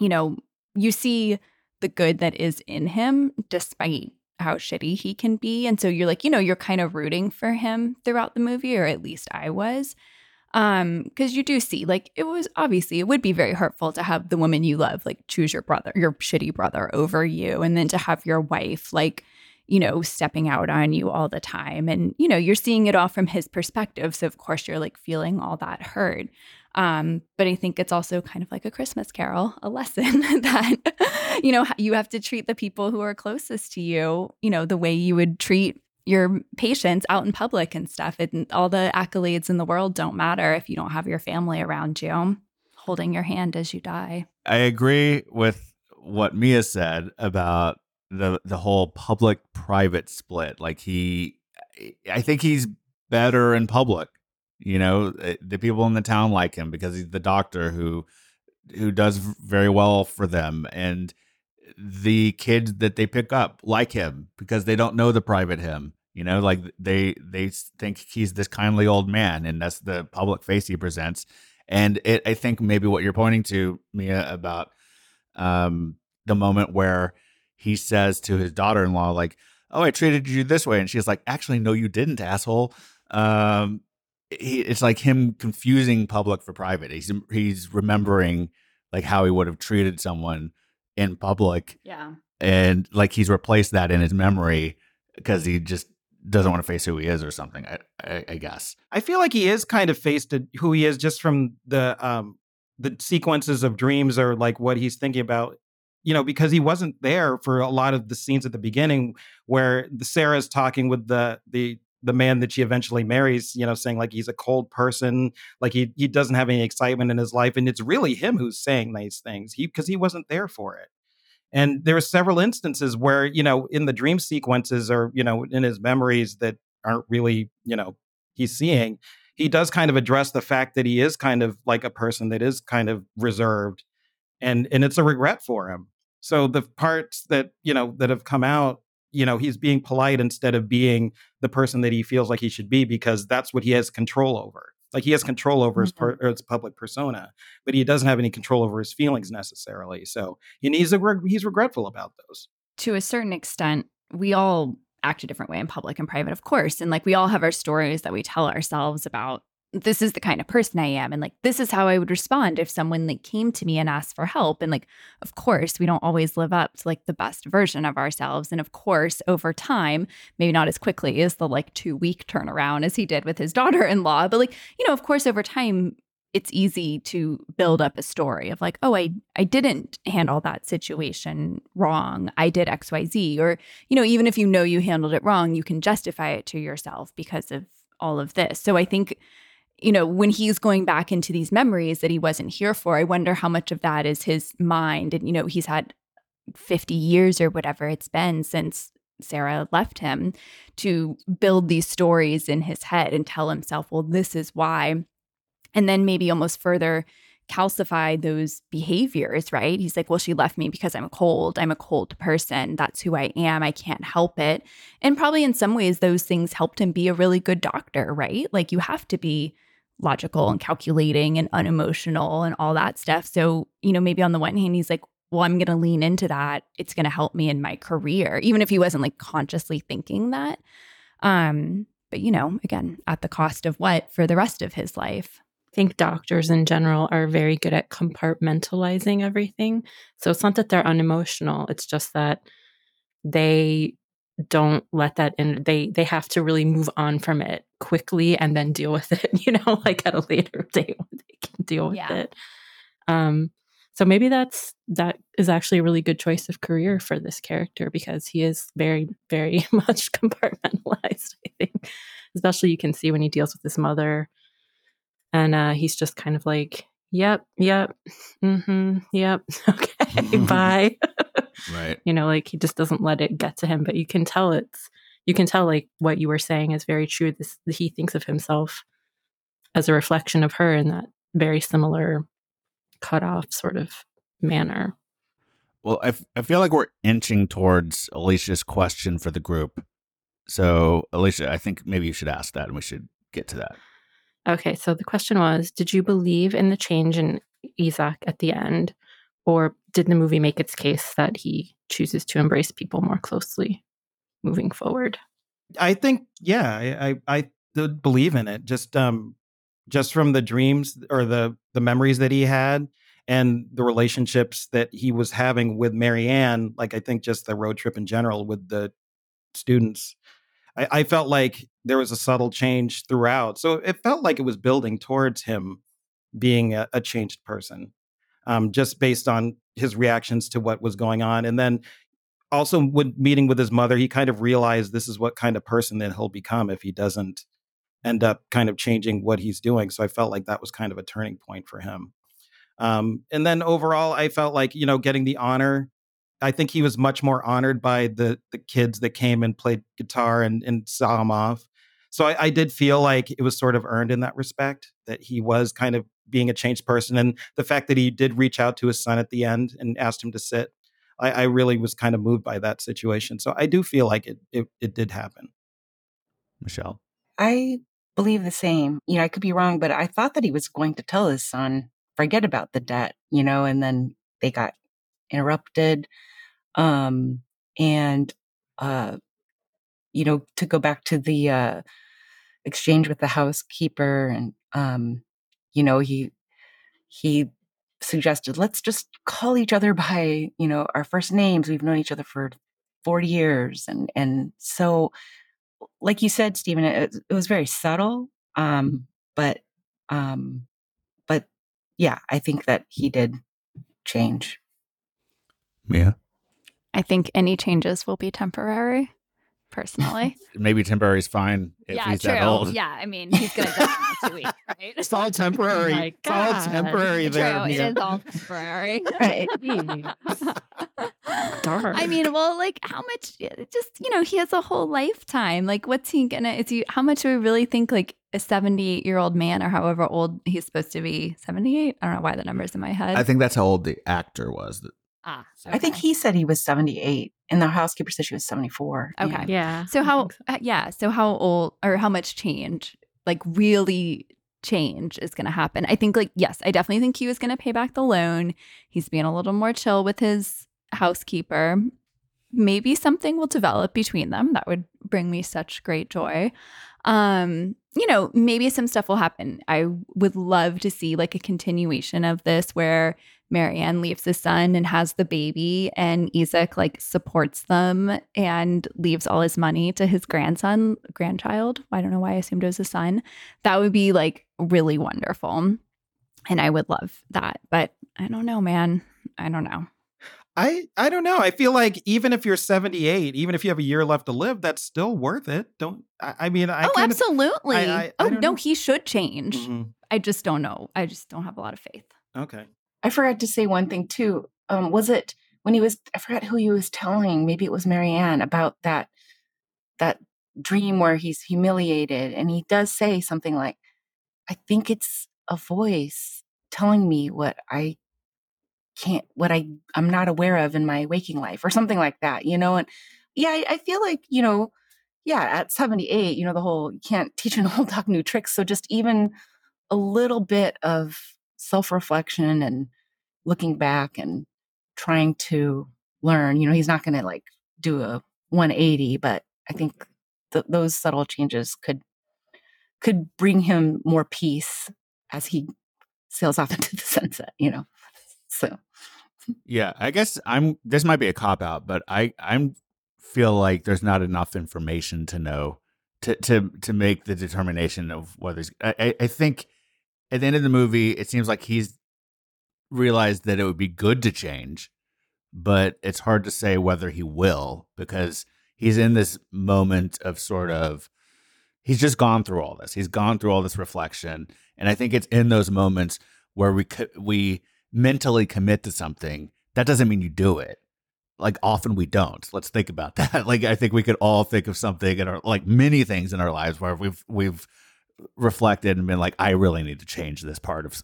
you know, you see the good that is in him despite how shitty he can be. And so you're like, you know, you're kind of rooting for him throughout the movie, or at least I was um because you do see like it was obviously it would be very hurtful to have the woman you love like choose your brother your shitty brother over you and then to have your wife like you know stepping out on you all the time. And you know you're seeing it all from his perspective so of course you're like feeling all that hurt. Um but i think it's also kind of like a christmas carol a lesson that you know you have to treat the people who are closest to you you know the way you would treat your patients out in public and stuff. And all the accolades in the world don't matter if you don't have your family around you holding your hand as you die. I agree with what Mia said about the the whole public private split. Like he I think he's better in public. You know, eh, the people in the town like him because he's the doctor who who does very well for them and the kids that they pick up like him because they don't know the private him you know, like they they think he's this kindly old man, and that's the public face he presents. And it, I think maybe what you're pointing to, Mia, about um, the moment where he says to his daughter-in-law, like, "Oh, I treated you this way," and she's like, "Actually, no, you didn't, asshole." Um, he, it's like him confusing public for private. He's he's remembering like how he would have treated someone in public. Yeah. And like he's replaced that in his memory because he just doesn't want to face who he is or something. I, I, I guess. I feel like he is kind of faced who he is just from the um the sequences of dreams or like what he's thinking about. You know, because he wasn't there for a lot of the scenes at the beginning where the Sarah's talking with the the the man that she eventually marries, you know, saying like he's a cold person, like he he doesn't have any excitement in his life, and it's really him who's saying these things. He because he wasn't there for it. And there are several instances where, you know, in the dream sequences or, you know, in his memories that aren't really, you know, he's seeing, he does kind of address the fact that he is kind of like a person that is kind of reserved and and it's a regret for him. So the parts that you know that have come out, you know, he's being polite instead of being the person that he feels like he should be because that's what he has control over. Like he has control over his, per, mm-hmm. his public persona, but he doesn't have any control over his feelings necessarily. So he needs a, he's regretful about those. To a certain extent, we all act a different way in public and private, of course. And like we all have our stories that we tell ourselves about this is the kind of person I am and like this is how I would respond if someone like came to me and asked for help and like of course we don't always live up to like the best version of ourselves and of course over time maybe not as quickly as the like 2 week turnaround as he did with his daughter-in-law but like you know of course over time it's easy to build up a story of like oh I I didn't handle that situation wrong. I did xyz or you know even if you know you handled it wrong you can justify it to yourself because of all of this. So I think you know, when he's going back into these memories that he wasn't here for, I wonder how much of that is his mind. And, you know, he's had 50 years or whatever it's been since Sarah left him to build these stories in his head and tell himself, well, this is why. And then maybe almost further calcify those behaviors, right? He's like, well, she left me because I'm cold. I'm a cold person. That's who I am. I can't help it. And probably in some ways, those things helped him be a really good doctor, right? Like you have to be logical and calculating and unemotional and all that stuff. So, you know, maybe on the one hand, he's like, well, I'm going to lean into that. It's going to help me in my career, even if he wasn't like consciously thinking that. Um, but, you know, again, at the cost of what for the rest of his life? I think doctors in general are very good at compartmentalizing everything. So it's not that they're unemotional, it's just that they don't let that in they they have to really move on from it quickly and then deal with it you know like at a later date when they can deal with yeah. it. Um so maybe that's that is actually a really good choice of career for this character because he is very very much compartmentalized i think. Especially you can see when he deals with his mother and uh he's just kind of like yep yep mm-hmm yep okay bye Right. you know, like he just doesn't let it get to him, but you can tell it's you can tell like what you were saying is very true. This he thinks of himself as a reflection of her in that very similar cut off sort of manner. Well, I, f- I feel like we're inching towards Alicia's question for the group. So, Alicia, I think maybe you should ask that and we should get to that. Okay, so the question was Did you believe in the change in Isaac at the end? Or did the movie make its case that he chooses to embrace people more closely moving forward? I think, yeah, I, I, I believe in it. Just, um, just from the dreams or the the memories that he had and the relationships that he was having with Marianne, like I think just the road trip in general with the students, I, I, felt like there was a subtle change throughout. So it felt like it was building towards him being a, a changed person um, just based on his reactions to what was going on. And then also, when meeting with his mother, he kind of realized this is what kind of person that he'll become if he doesn't end up kind of changing what he's doing. So I felt like that was kind of a turning point for him. Um, and then overall, I felt like you know getting the honor. I think he was much more honored by the the kids that came and played guitar and, and saw him off. So I, I did feel like it was sort of earned in that respect that he was kind of being a changed person. And the fact that he did reach out to his son at the end and asked him to sit, I, I really was kind of moved by that situation. So I do feel like it, it, it did happen. Michelle? I believe the same. You know, I could be wrong, but I thought that he was going to tell his son, forget about the debt, you know, and then they got interrupted. Um, and, uh, you know, to go back to the uh, exchange with the housekeeper and um, you know, he he suggested let's just call each other by you know our first names. We've known each other for forty years, and and so like you said, Stephen, it, it was very subtle, um, but um, but yeah, I think that he did change. Yeah. I think any changes will be temporary personally. Maybe temporary is fine if yeah, he's true. that old. Yeah, I mean, he's gonna die in two weeks, right? It's all temporary. Oh it's all temporary true. there. It is all temporary. Right. dark. I mean, well, like how much? Just you know, he has a whole lifetime. Like, what's he gonna? Is he? How much do we really think like a seventy-eight-year-old man, or however old he's supposed to be? Seventy-eight. I don't know why the number's in my head. I think that's how old the actor was. Ah, I think he said he was 78, and the housekeeper said she was 74. Okay. yeah. So how? so. uh, Yeah. So how old or how much change? Like really change is going to happen. I think like yes, I definitely think he was going to pay back the loan. He's being a little more chill with his housekeeper. Maybe something will develop between them that would bring me such great joy. Um, you know, maybe some stuff will happen. I would love to see like a continuation of this where Marianne leaves the son and has the baby, and Isaac like supports them and leaves all his money to his grandson, grandchild. I don't know why I assumed it was a son. That would be like really wonderful. And I would love that. But I don't know, man. I don't know. I I don't know. I feel like even if you're 78, even if you have a year left to live, that's still worth it. Don't I, I mean I oh, kind of- absolutely. I- I- I oh, don't no, know. he should change. Mhm. I just don't know. I just don't have a lot of faith. Okay. I forgot to say one thing too. Um, was it when he was? I forgot who he was telling. Maybe it was Marianne about that that dream where he's humiliated, and he does say something like, "I think it's a voice telling me what I can't, what I I'm not aware of in my waking life, or something like that." You know, and yeah, I, I feel like you know, yeah, at 78, you know, the whole you can't teach an old dog new tricks. So just even a little bit of self reflection and looking back and trying to learn. You know, he's not going to like do a 180, but I think th- those subtle changes could could bring him more peace as he sails off into the sunset. You know, so Yeah, I guess I'm. This might be a cop out, but I I'm feel like there's not enough information to know to to to make the determination of whether. I I- think at the end of the movie, it seems like he's realized that it would be good to change, but it's hard to say whether he will because he's in this moment of sort of. He's just gone through all this. He's gone through all this reflection, and I think it's in those moments where we co- we mentally commit to something, that doesn't mean you do it. Like often we don't. Let's think about that. Like I think we could all think of something in our like many things in our lives where we've we've reflected and been like, I really need to change this part of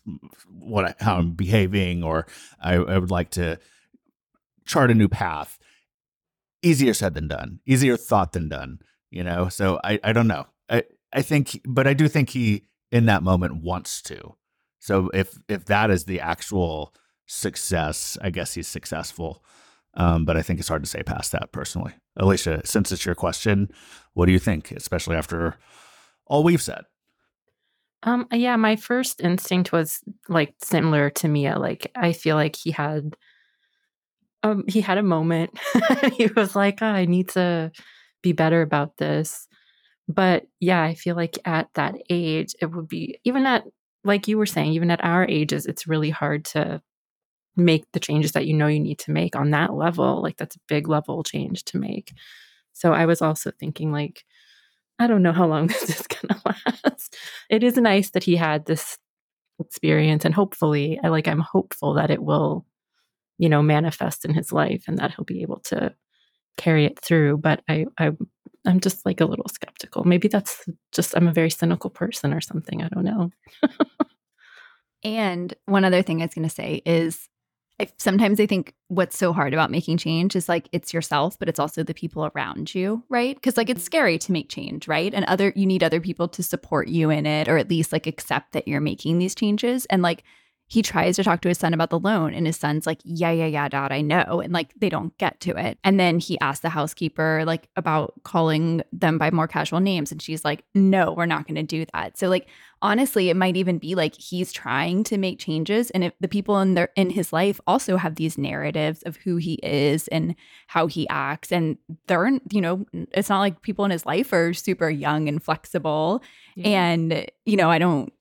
what I, how I'm behaving, or I, I would like to chart a new path. Easier said than done. Easier thought than done. You know. So I I don't know. I I think, but I do think he in that moment wants to. So if if that is the actual success, I guess he's successful. Um, but I think it's hard to say past that personally. Alicia, since it's your question, what do you think, especially after all we've said? Um, yeah, my first instinct was like similar to Mia. Like I feel like he had um he had a moment. he was like, oh, I need to be better about this. But yeah, I feel like at that age, it would be even at like you were saying, even at our ages, it's really hard to make the changes that you know you need to make on that level. Like that's a big level change to make. So I was also thinking like I don't know how long this is going to last. It is nice that he had this experience and hopefully I like I'm hopeful that it will you know manifest in his life and that he'll be able to carry it through but I I I'm just like a little skeptical. Maybe that's just I'm a very cynical person or something. I don't know. And one other thing I was going to say is I, sometimes I think what's so hard about making change is like it's yourself, but it's also the people around you, right? Because like it's mm-hmm. scary to make change, right? And other, you need other people to support you in it or at least like accept that you're making these changes. And like he tries to talk to his son about the loan, and his son's like, Yeah, yeah, yeah, dad, I know. And like they don't get to it. And then he asks the housekeeper like about calling them by more casual names. And she's like, No, we're not going to do that. So like honestly it might even be like he's trying to make changes and if the people in their in his life also have these narratives of who he is and how he acts and they're you know it's not like people in his life are super young and flexible and you know i don't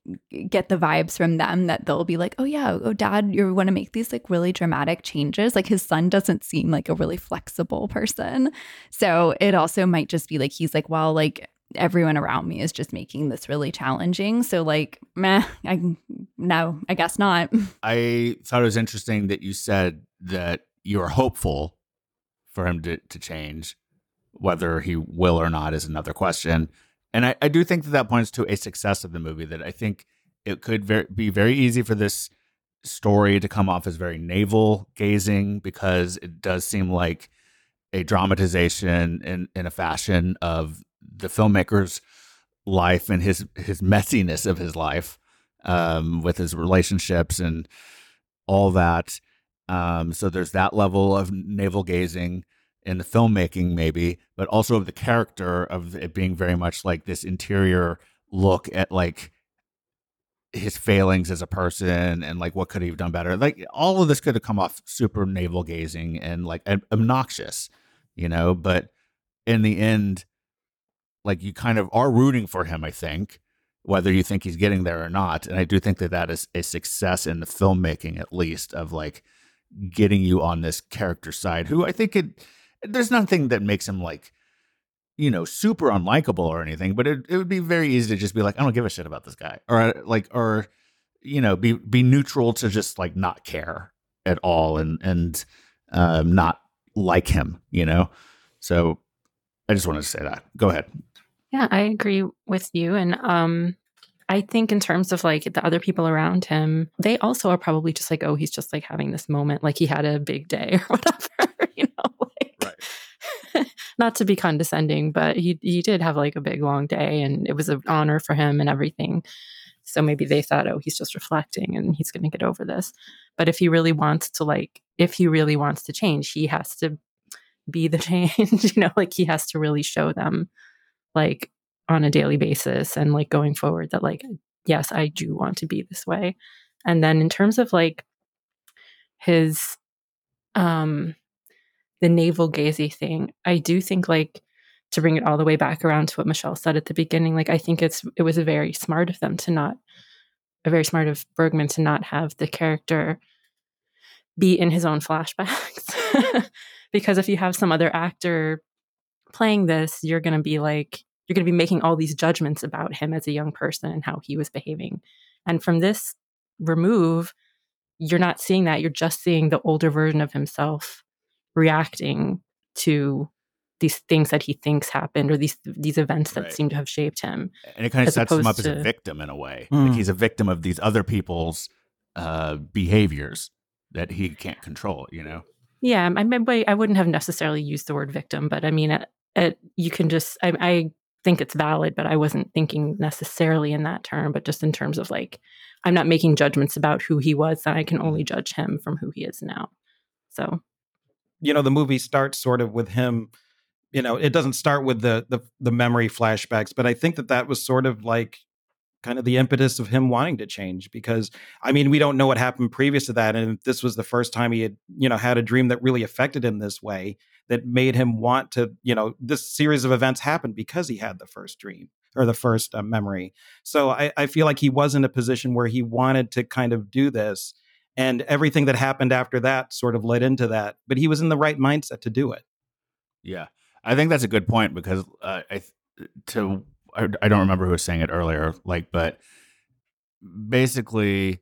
get the vibes from them that they'll be like oh yeah oh dad you want to make these like really dramatic changes like his son doesn't seem like a really flexible person so it also might just be like he's like well like everyone around me is just making this really challenging. So like, meh, I no, I guess not. I thought it was interesting that you said that you're hopeful for him to, to change. Whether he will or not is another question. And I, I do think that that points to a success of the movie that I think it could be very easy for this story to come off as very navel gazing because it does seem like a dramatization in, in a fashion of the filmmaker's life and his his messiness of his life um, with his relationships and all that. Um, so there's that level of navel gazing in the filmmaking, maybe, but also of the character of it being very much like this interior look at like his failings as a person and like what could he have done better. Like all of this could have come off super navel gazing and like obnoxious, you know. But in the end, like you kind of are rooting for him. I think whether you think he's getting there or not, and I do think that that is a success in the filmmaking, at least of like getting you on this character side. Who I think it there's nothing that makes him like you know super unlikable or anything but it, it would be very easy to just be like i don't give a shit about this guy or like or you know be be neutral to just like not care at all and and um not like him you know? So i just wanted to say that. Go ahead. Yeah i agree with you and um I think in terms of like the other people around him, they also are probably just like, oh, he's just like having this moment, like he had a big day or whatever, you know. Like, right. not to be condescending, but he he did have like a big long day, and it was an honor for him and everything. So maybe they thought, oh, he's just reflecting and he's going to get over this. But if he really wants to, like, if he really wants to change, he has to be the change. you know, like he has to really show them, like, on a daily basis and like going forward that like yes i do want to be this way and then in terms of like his um the navel gazy thing i do think like to bring it all the way back around to what michelle said at the beginning like i think it's it was very smart of them to not a very smart of bergman to not have the character be in his own flashbacks because if you have some other actor playing this you're going to be like you're going to be making all these judgments about him as a young person and how he was behaving. And from this remove, you're not seeing that. You're just seeing the older version of himself reacting to these things that he thinks happened or these these events that right. seem to have shaped him. And it kind of sets him up to, as a victim in a way. Mm. Like he's a victim of these other people's uh, behaviors that he can't control, you know? Yeah, I, mean, I wouldn't have necessarily used the word victim, but I mean, it, it, you can just, I, I think it's valid, but I wasn't thinking necessarily in that term, but just in terms of like, I'm not making judgments about who he was, and I can only judge him from who he is now. So, you know, the movie starts sort of with him. You know, it doesn't start with the the, the memory flashbacks, but I think that that was sort of like kind of the impetus of him wanting to change because i mean we don't know what happened previous to that and this was the first time he had you know had a dream that really affected him this way that made him want to, you know, this series of events happened because he had the first dream or the first uh, memory. So I, I feel like he was in a position where he wanted to kind of do this. And everything that happened after that sort of led into that. But he was in the right mindset to do it. Yeah. I think that's a good point because uh, I, to, I, I don't remember who was saying it earlier, like, but basically,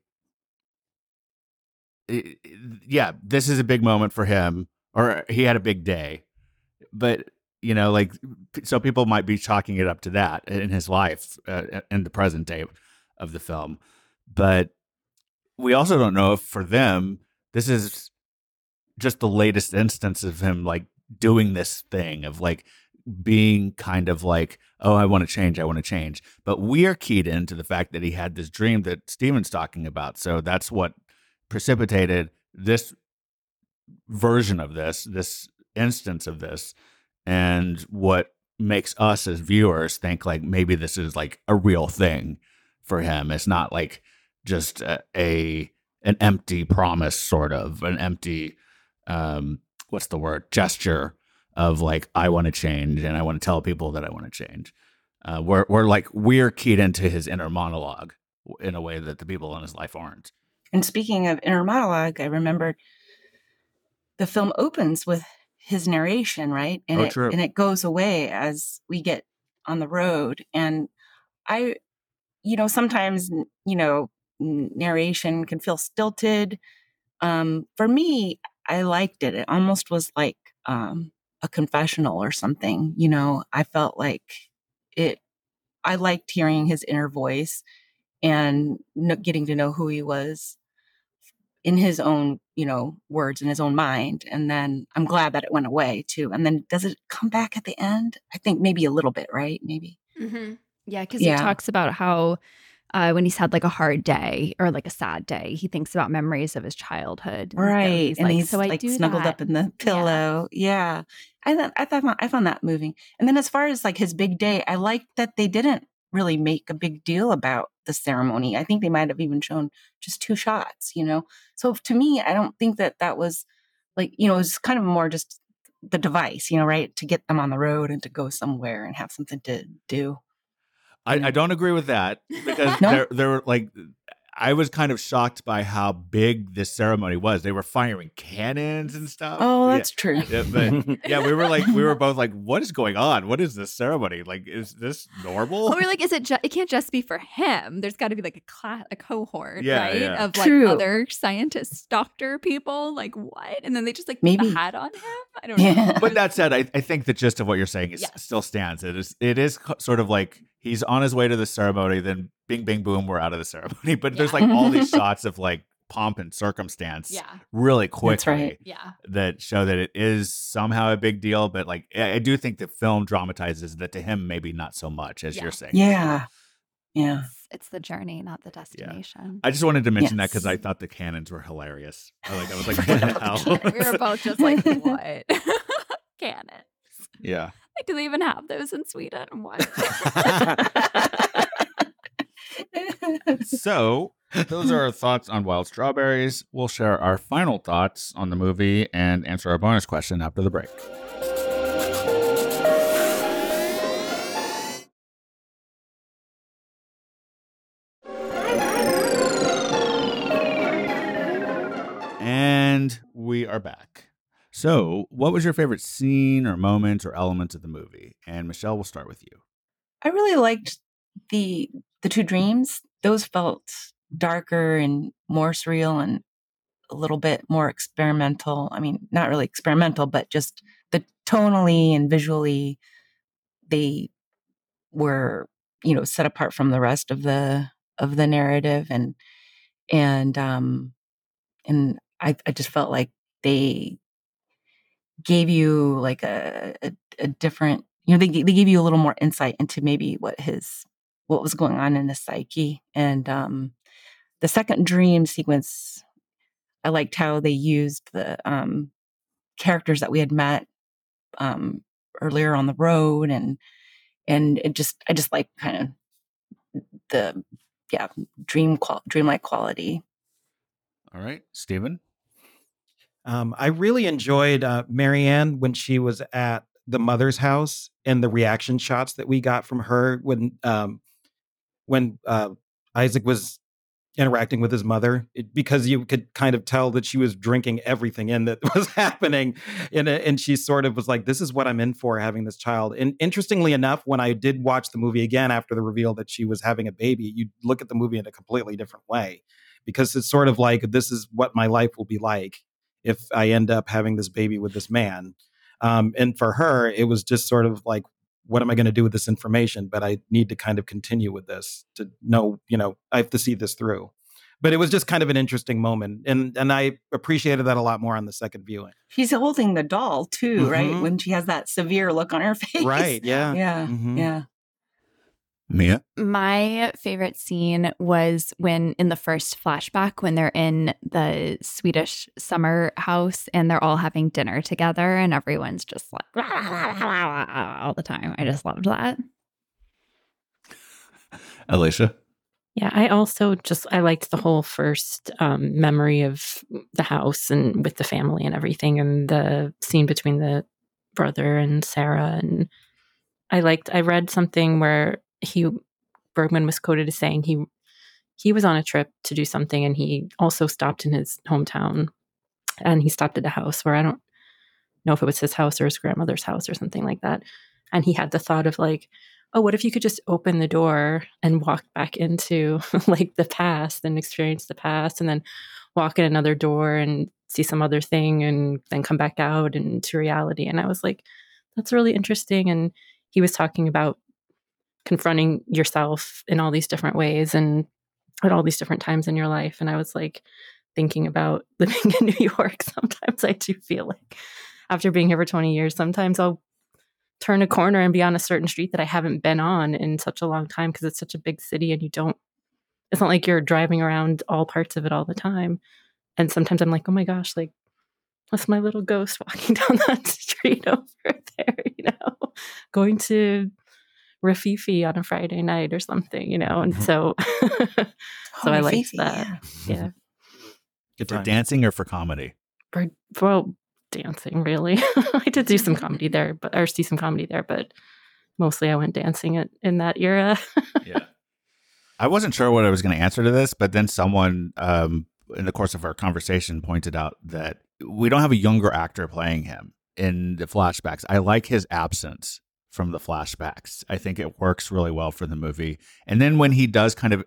yeah, this is a big moment for him or he had a big day. But you know, like so people might be chalking it up to that in his life uh, in the present day of the film. But we also don't know if for them this is just the latest instance of him like doing this thing of like being kind of like, oh, I want to change, I want to change. But we are keyed into the fact that he had this dream that Steven's talking about. So that's what precipitated this version of this, this instance of this, and what makes us as viewers think like maybe this is like a real thing for him. It's not like just a, a an empty promise, sort of an empty, um, what's the word, gesture of like I want to change and I want to tell people that I want to change. Uh, we're we're like we're keyed into his inner monologue in a way that the people in his life aren't. And speaking of inner monologue, I remember the film opens with his narration, right? And oh, it true. and it goes away as we get on the road. And I, you know, sometimes you know narration can feel stilted. Um, for me, I liked it. It almost was like um, a confessional or something. You know, I felt like it. I liked hearing his inner voice and getting to know who he was in his own, you know, words in his own mind. And then I'm glad that it went away too. And then does it come back at the end? I think maybe a little bit, right? Maybe. Mm-hmm. Yeah, because yeah. he talks about how uh, when he's had like a hard day or like a sad day, he thinks about memories of his childhood. Right, and he's, and like, he's so like snuggled that. up in the pillow. Yeah. yeah. I thought I thought I found that moving. And then as far as like his big day, I like that they didn't really make a big deal about the ceremony. I think they might have even shown just two shots, you know? So to me, I don't think that that was like, you know, it was kind of more just the device, you know, right? To get them on the road and to go somewhere and have something to do. I, I mm. don't agree with that because no? there, there were like I was kind of shocked by how big this ceremony was. They were firing cannons and stuff. Oh, that's yeah. true. Yeah, but yeah, we were like, we were both like, what is going on? What is this ceremony? Like, is this normal? Well, we're like, is it? Ju- it can't just be for him. There's got to be like a class, a cohort, yeah, right, yeah. of like true. other scientists, doctor people. Like what? And then they just like maybe hat on him. I don't know. But that said, I, I think the gist of what you're saying is Yes. still stands. It is it is sort of like he's on his way to the ceremony, then bing bing boom, we're out of the ceremony. But there's like all these shots of like pomp and circumstance Yeah. really quickly That's right. Yeah. that show that it is somehow a big deal. But like I I do think the film dramatizes that to him maybe not so much as Yeah. you're saying. Yeah. Yeah. It's, it's the journey, not the destination. I just wanted to mention that because I thought the cannons were hilarious. I like I was like, what the hell? we were both just like, what? Cannons. yeah. Like, do they even have those in Sweden? What? so those are our thoughts on wild strawberries. We'll share our final thoughts on the movie and answer our bonus question after the break. And we are back. So what was your favorite scene or moment or element of the movie? And michelle we'll start with you. I really liked the the two dreams. Those felt darker and more surreal and a little bit more experimental. I mean, not really experimental, but just the tonally and visually they were, you know, set apart from the rest of the of the narrative and and um and I I just felt like they gave you like a a, a different you know they they gave you a little more insight into maybe what his what was going on in the psyche and um the second dream sequence i liked how they used the um characters that we had met um earlier on the road and and it just i just like kind of the yeah dream qual- dreamlike quality. All right stephen Um, I really enjoyed uh, Marianne when she was at the mother's house and the reaction shots that we got from her when um, when uh, Isaac was interacting with his mother it- because you could kind of tell that she was drinking everything in that was happening and, and she sort of was like this is what i'm in for having this child. And interestingly enough when i did watch the movie again after the reveal that she was having a baby you look at the movie in a completely different way because it's sort of like this is what my life will be like if i end up having this baby with this man. Um, and for her it was just sort of like what am i going to do with this information but i need to kind of continue with this to know you know i have to see this through. But it was just kind of an interesting moment and and i appreciated that a lot more on the second viewing. She's holding the doll too right? Mhm. when she has that severe look on her face. Right yeah. Yeah Mhm. yeah mia My favorite scene was when in the first flashback when they're in the Swedish summer house and they're all having dinner together and everyone's just like all the time. I just loved that. alicia Yeah, I also just I liked the whole first um, memory of the house and with the family and everything, and the scene between the brother and Sarah. And I liked. I read something where he Bergman was quoted as saying he he was on a trip to do something, and he also stopped in his hometown, and he stopped at a house where I don't know if it was his house or his grandmother's house or something like that, and he had the thought of like oh, what if you could just open the door and walk back into like the past and experience the past and then walk in another door and see some other thing and then come back out into reality. And I was like, that's really interesting. And he was talking about confronting yourself in all these different ways and at all these different times in your life. And I was like thinking about living in New York. Sometimes I do feel like after being here for 20 years, sometimes I'll turn a corner and be on a certain street that I haven't been on in such a long time because it's such a big city and you don't, it's not like you're driving around all parts of it all the time. And sometimes I'm like, oh my gosh, like, that's my little ghost walking down that street over there, you know, going to Rififi on a Friday night or something, you know. And mm-hmm. so, so oh, I like that. Yeah. yeah. Good for dancing or for comedy? For well, dancing really. I did do some comedy there, but or see some comedy there, but mostly I went dancing at, in that era. yeah. I wasn't sure what I was going to answer to this, but then someone um, in the course of our conversation pointed out that we don't have a younger actor playing him in the flashbacks. I like his absence from the flashbacks. I think it works really well for the movie. And then when he does kind of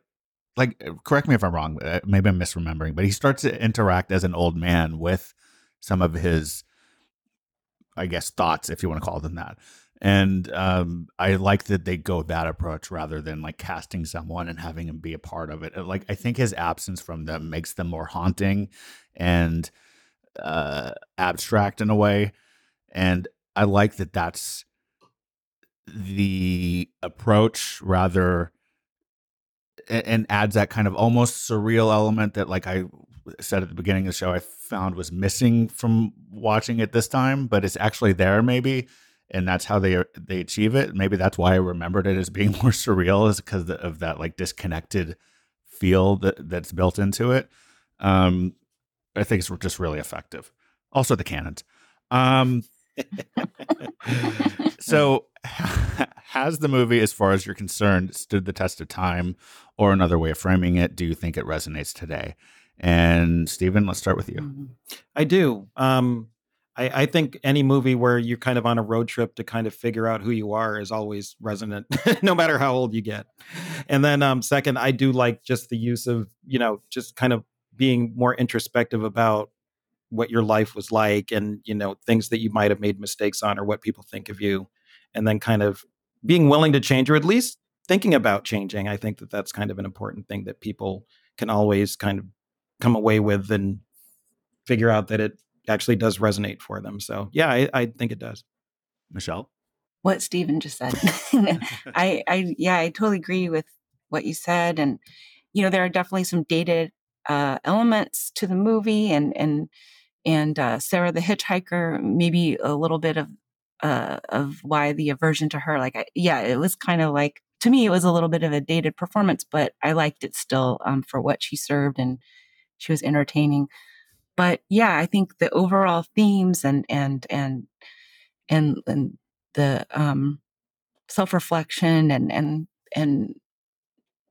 like correct me if I'm wrong, uh, maybe I'm misremembering, but he starts to interact as an old man with some of his I guess thoughts if you want to call them that. And um, I like that they go that approach rather than like casting someone and having him be a part of it. Like I think his absence from them makes them more haunting and uh, abstract in a way. And I like that that's the approach rather and adds that kind of almost surreal element that like I said at the beginning of the show I found was missing from watching it this time, but it's actually there maybe and that's how they they achieve it. Maybe that's why I remembered it as being more surreal is because of that like disconnected feel that that's built into it. Um I think it's just really effective. Also the cannons. Um so has the movie, as far as you're concerned, stood the test of time? Or another way of framing it, do you think it resonates today? And Stephen, let's start with you. Mm-hmm. I do. Um, I, I, think any movie where you're kind of on a road trip to kind of figure out who you are is always resonant, no matter how old you get. And then, um, second, I do like just the use of, you know, just kind of being more introspective about what your life was like and, you know, things that you might have made mistakes on or what people think of you and then kind of being willing to change or at least thinking about changing. I think that that's kind of an important thing that people can always kind of come away with and figure out that it actually does resonate for them. So yeah, I, I think it does. Michelle, what Stephen just said, I, I yeah, I totally agree with what you said, and you know there are definitely some dated uh, elements to the movie, and and and uh, Sarah the Hitchhiker, maybe a little bit of uh, of why the aversion to her. Like, I, yeah, it was kind of like to me, it was a little bit of a dated performance, but I liked it still um, for what she served, and she was entertaining. But yeah, I think the overall themes and and and and and the um, self reflection and and and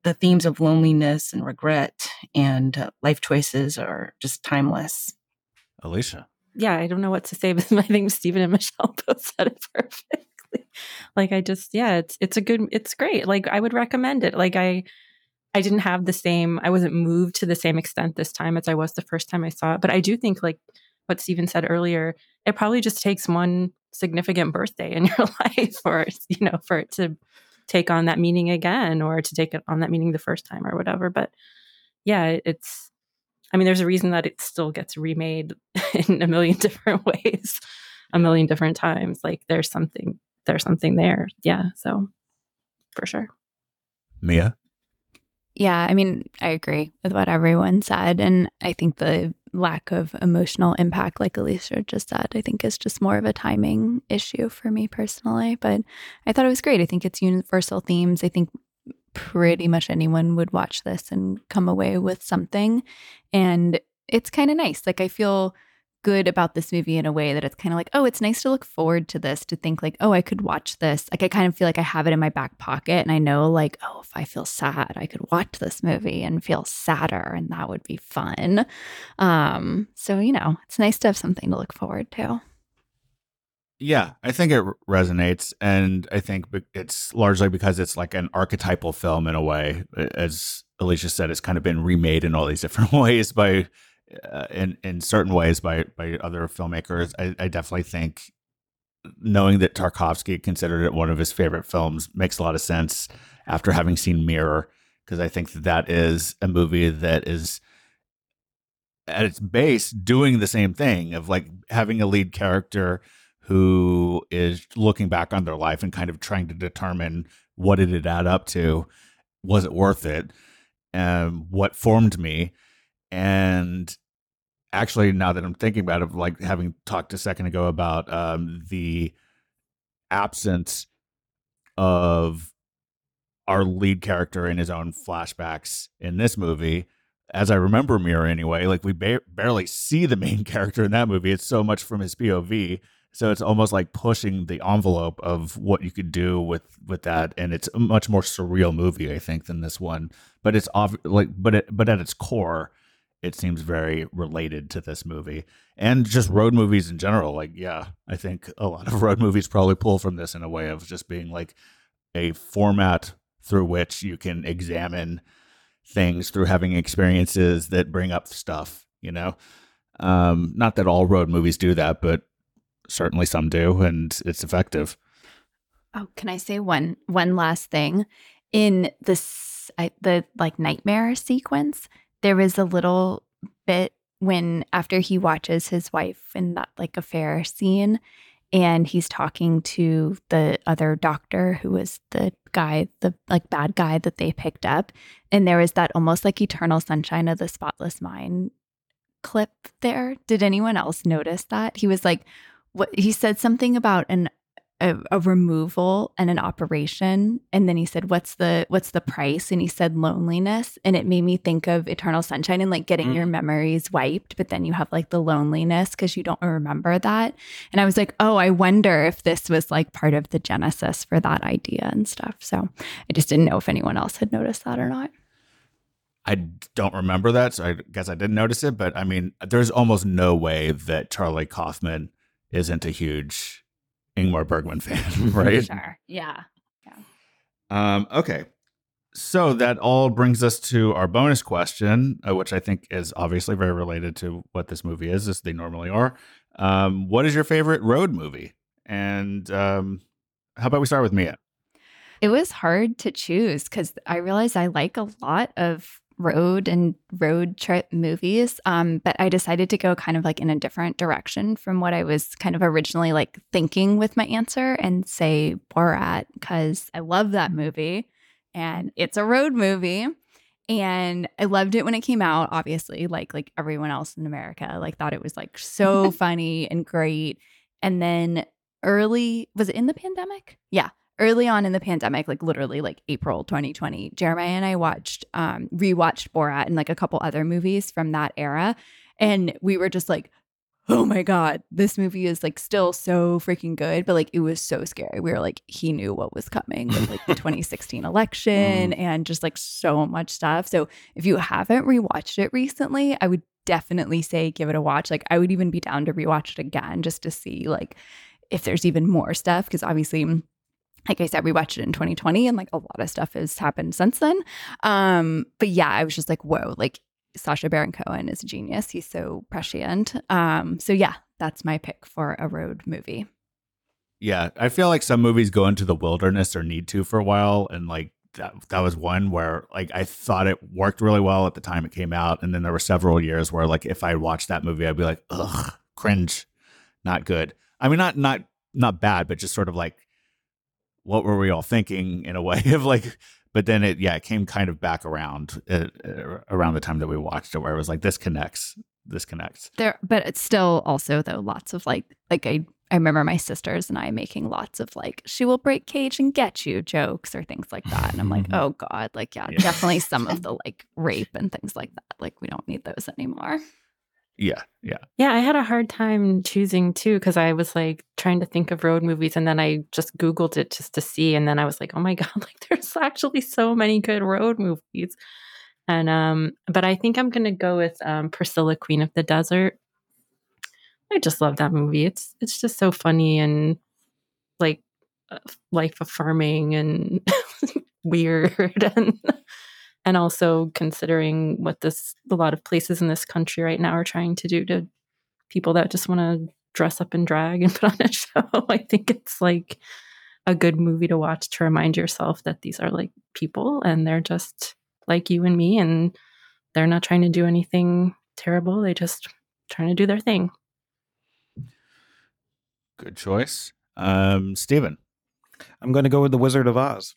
the themes of loneliness and regret and uh, life choices are just timeless. Alicia yeah, I don't know what to say, but I think Stephen and Michelle both said it perfectly. Like I just, yeah, it's it's a good, it's great. Like I would recommend it. Like I, I didn't have the same, I wasn't moved to the same extent this time as I was the first time I saw it. But I do think, like what Stephen said earlier, it probably just takes one significant birthday in your life, or you know, for it to take on that meaning again, or to take it on that meaning the first time, or whatever. But yeah, it's I mean, there's a reason that it still gets remade in a million different ways, a million different times. Like there's something, there's something there. Yeah. So for sure. Mia? Yeah. I mean, I agree with what everyone said. And I think the lack of emotional impact, like Alicia just said, I think is just more of a timing issue for me personally. But I thought it was great. I think it's universal themes. I think pretty much anyone would watch this and come away with something. And it's kind of nice. Like, I feel good about this movie in a way that it's kind of like, oh, it's nice to look forward to this, to think like, oh, I could watch this. Like, I kind of feel like I have it in my back pocket. And I know, like, oh, if I feel sad, I could watch this movie and feel sadder, and that would be fun. Um, so, you know, it's nice to have something to look forward to. Yeah, I think it resonates, and I think it's largely because it's like an archetypal film in a way. As Alicia said, it's kind of been remade in all these different ways by uh, in in certain ways by by other filmmakers. I, I definitely think knowing that Tarkovsky considered it one of his favorite films makes a lot of sense after having seen Mirror, because I think that that is a movie that is at its base doing the same thing of like having a lead character who is looking back on their life and kind of trying to determine what did it add up to was it worth it um, what formed me and actually now that i'm thinking about it like having talked a second ago about um, the absence of our lead character in his own flashbacks in this movie as I remember Mirror anyway, like we ba- barely see the main character in that movie. It's so much from his POV. So it's almost like pushing the envelope of what you could do with with that, and it's a much more surreal movie, I think, than this one. But it's off like, but it, but at its core, it seems very related to this movie and just road movies in general. Like, yeah, I think a lot of road movies probably pull from this in a way of just being like a format through which you can examine things through having experiences that bring up stuff, you know? Um, not that all road movies do that, but certainly some do, and it's effective. Oh, can I say one one last thing? In this, I, the like nightmare sequence, there is a little bit when after he watches his wife in that like affair scene, and he's talking to the other doctor who was the guy the like bad guy that they picked up and there was that almost like eternal sunshine of the spotless mind clip there did anyone else notice that he was like what he said something about an a, a, removal and an operation and then he said what's the what's the price and he said loneliness and it made me think of eternal sunshine and like getting mm. your memories wiped but then you have like the loneliness because you don't remember that and i was like oh i wonder if this was like part of the genesis for that idea and stuff so i just didn't know if anyone else had noticed that or not I don't remember that, so I guess I didn't notice it. But I mean, there's almost no way that Charlie Kaufman isn't a huge Ingmar Bergman fan, right? sure. Yeah. Yeah. Um, okay. So that all brings us to our bonus question, uh, which I think is obviously very related to what this movie is, as they normally are. Um, what is your favorite road movie? And um, how about we start with Mia? It was hard to choose because I realized I like a lot of road and road trip movies. Um, but I decided to go kind of like in a different direction from what I was kind of originally like thinking with my answer and say Borat because I love that movie and it's a road movie. And I loved it when it came out, obviously, like like everyone else in America. Like thought it was like so funny and great. And then early was it in the pandemic? Yeah early on in the pandemic, like literally like April 2020, Jeremiah and I watched, um, rewatched Borat and like a couple other movies from that era. And we were just like, oh my God, this movie is like still so freaking good. But like it was so scary. We were like, he knew what was coming with like the 2016 election mm. and just like so much stuff. So if you haven't rewatched it recently, I would definitely say give it a watch. Like I would even be down to rewatch it again just to see like if there's even more stuff. Cause obviously like I said, we watched it in 2020 and like a lot of stuff has happened since then. Um, but yeah, I was just like, whoa, like Sacha Baron Cohen is a genius. He's so prescient. Um, so yeah, that's my pick for a road movie. Yeah, I feel like some movies go into the wilderness or need to for a while, and like that that was one where like I thought it worked really well at the time it came out, and then there were several years where like if I watched that movie, I'd be like, ugh, cringe, not good. I mean, not not not bad, but just sort of like what were we all thinking in a way of like but then it yeah it came kind of back around uh, uh, around the time that we watched it where it was like this connects this connects. There but it's still also though lots of like like i i remember my sisters and i making lots of like she will break cage and get you jokes or things like that. And i'm like oh god like yeah, yeah. definitely some of the like rape and things like that. Like we don't need those anymore yeah, yeah. Yeah, I had a hard time choosing too because I was like trying to think of road movies and then I just Googled it just to see. And then I was like, oh my God, like there's actually so many good road movies. And, um, but I think I'm going to go with um, Priscilla, Queen of the Desert. I just love that movie. It's, it's just so funny and like uh, life affirming and weird. And and also considering what this a lot of places in this country right now are trying to do to people that just want to dress up and drag and put on a show. I think it's like a good movie to watch to remind yourself that these are like people and they're just like you and me and they're not trying to do anything terrible. They just trying to do their thing. Good choice. Um, Stephen. I'm going to go with The Wizard of Oz.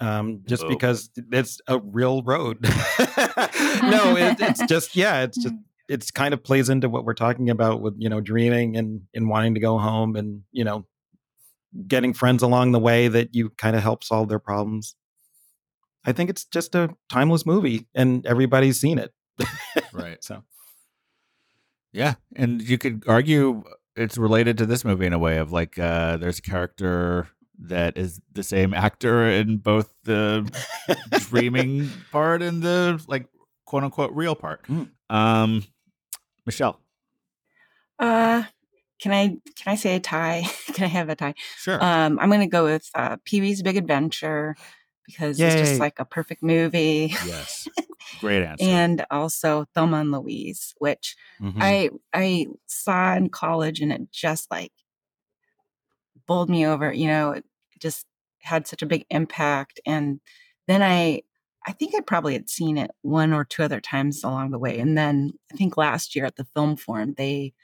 Um, just oh. because it's a real road. no, it, it's just yeah, it's just it's kind of plays into what we're talking about with you know dreaming and and wanting to go home and you know getting friends along the way that you kind of help solve their problems. I think it's just a timeless movie and everybody's seen it. right. So yeah, and you could argue it's related to this movie in a way of like uh there's a character that is the same actor in both the dreaming part and the like quote unquote real part. Mm. Um Michelle. Uh can I can I say a tie? can I have a tie? Sure. Um I'm gonna go with uh Pee Wee's Big Adventure because Yay. it's just like a perfect movie. Yes. Great answer. and also Thelma and Louise, which mm-hmm. I I saw in college and it just like bowled me over, you know, it just had such a big impact. And then I I think I probably had seen it one or two other times along the way. And then I think last year at the film forum, they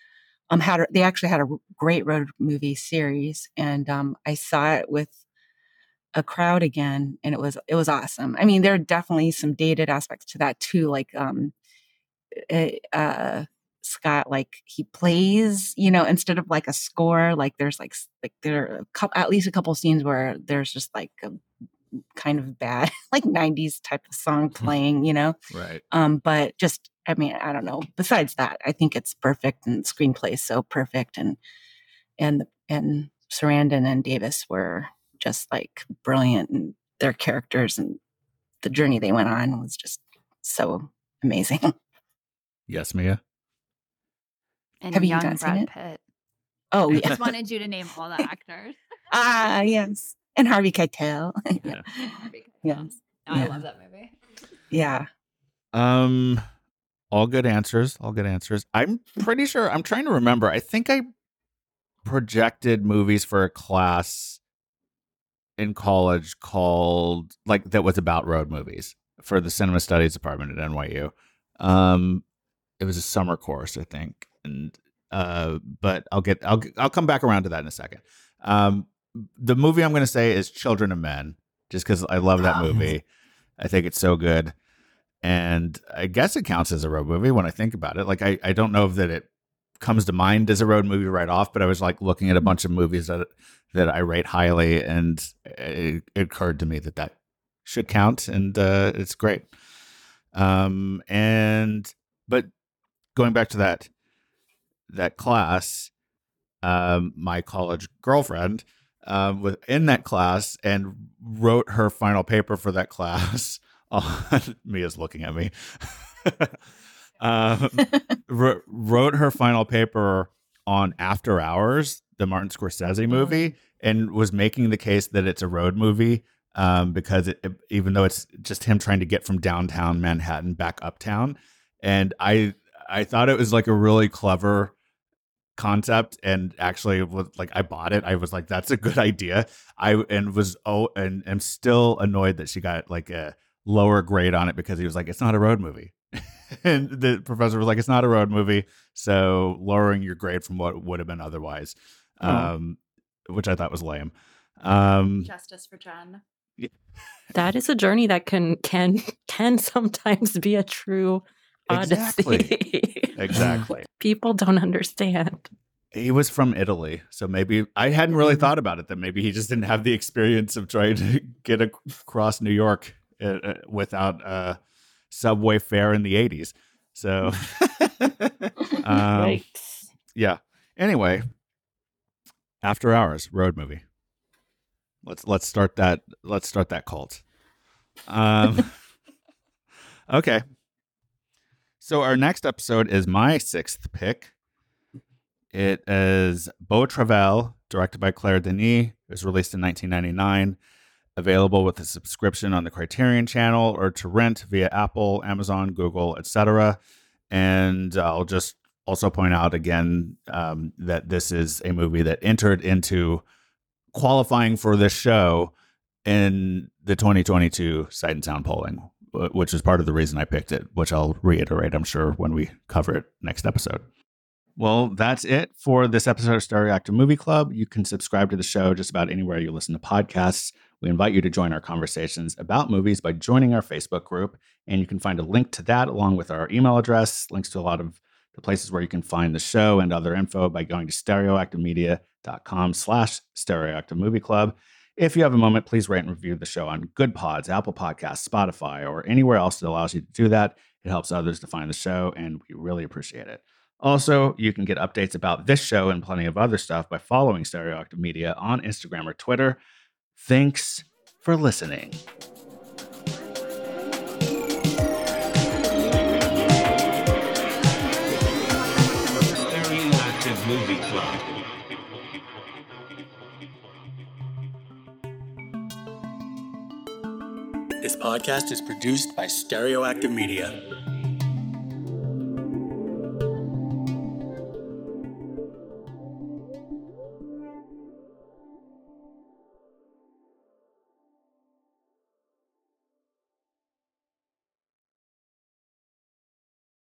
um had a, they actually had a great road movie series, and um, I saw it with a crowd again, and it was it was awesome. I mean, there are definitely some dated aspects to that too, like um, it, eh, uh, Scott like he plays, you know, instead of like a score, like there's like like there are a couple, at least a couple scenes where there's just like a kind of bad like 90s type of song playing, you know. Right. Um but just I mean, I don't know. Besides that, I think it's perfect and screenplay is so perfect and and and Sarandon and Davis were just like brilliant and their characters and the journey they went on was just so amazing. Yes, Mia. And Have young you Brad Pitt. Oh, I yeah. just wanted you to name all the actors. ah, yes. And Harvey Keitel. yeah. Yes. No, I love that movie. Yeah. Um, all good answers. All good answers. I'm pretty sure. I'm trying to remember. I think I projected movies for a class in college called like that was about road movies for the cinema studies department at NYU. Um, it was a summer course, I think, and uh, but I'll get I'll I'll come back around to that in a second. Um, the movie I'm going to say is Children of Men, just because I love that movie. I think it's so good, and I guess it counts as a road movie when I think about it. Like I I don't know that it comes to mind as a road movie right off, but I was like looking at a bunch of movies that that I rate highly, and it, it occurred to me that that should count, and uh, it's great. Um, and but going back to that that class, um, my college girlfriend um, was in that class and wrote her final paper for that class. On, Mia's looking at me. um, wrote her final paper on After Hours, the Martin Scorsese movie, and was making the case that it's a road movie um, because it, it, even though it's just him trying to get from downtown Manhattan back uptown, and I I thought it was like a really clever concept and actually was like I bought it. I was like, that's a good idea. I and was oh and am still annoyed that she got like a lower grade on it because he was like, it's not a road movie. and the professor was like, it's not a road movie, so lowering your grade from what would have been otherwise, oh. um, which I thought was lame. Um, Justice for Jen. That is a journey that can can can sometimes be a true Exactly. exactly. People don't understand. He was from Italy, so maybe I hadn't really mm-hmm. thought about it. That maybe he just didn't have the experience of trying to get across New York uh, uh without a subway fare in the '80s. So, um, yeah. Anyway, After Hours road movie. Let's let's start that. Let's start that cult. Um, okay. So our next episode is my sixth pick. It is Beau Travail, directed by Claire Denis. It was released in 1999. available with a subscription on the Criterion channel or to rent via Apple, Amazon, Google, etc. And I'll just also point out again um, that this is a movie that entered into qualifying for this show in the 2022 Sight and Sound polling, Uh, which is part of the reason I picked it, which I'll reiterate, I'm sure, when we cover it next episode. Well, that's it for this episode of Stereoactive Movie Club. You can subscribe to the show just about anywhere you listen to podcasts. We invite you to join our conversations about movies by joining our Facebook group. And you can find a link to that along with our email address, links to a lot of the places where you can find the show and other info by going to stereoactivemedia.com slash stereoactive movie club. If you have a moment, please rate and review the show on Good Pods, Apple Podcasts, Spotify, or anywhere else that allows you to do that. It helps others to find the show, and we really appreciate it. Also, you can get updates about this show and plenty of other stuff by following Stereoactive Media on Instagram or Twitter. Thanks for listening. Movie Club. This podcast is produced by Stereoactive Media.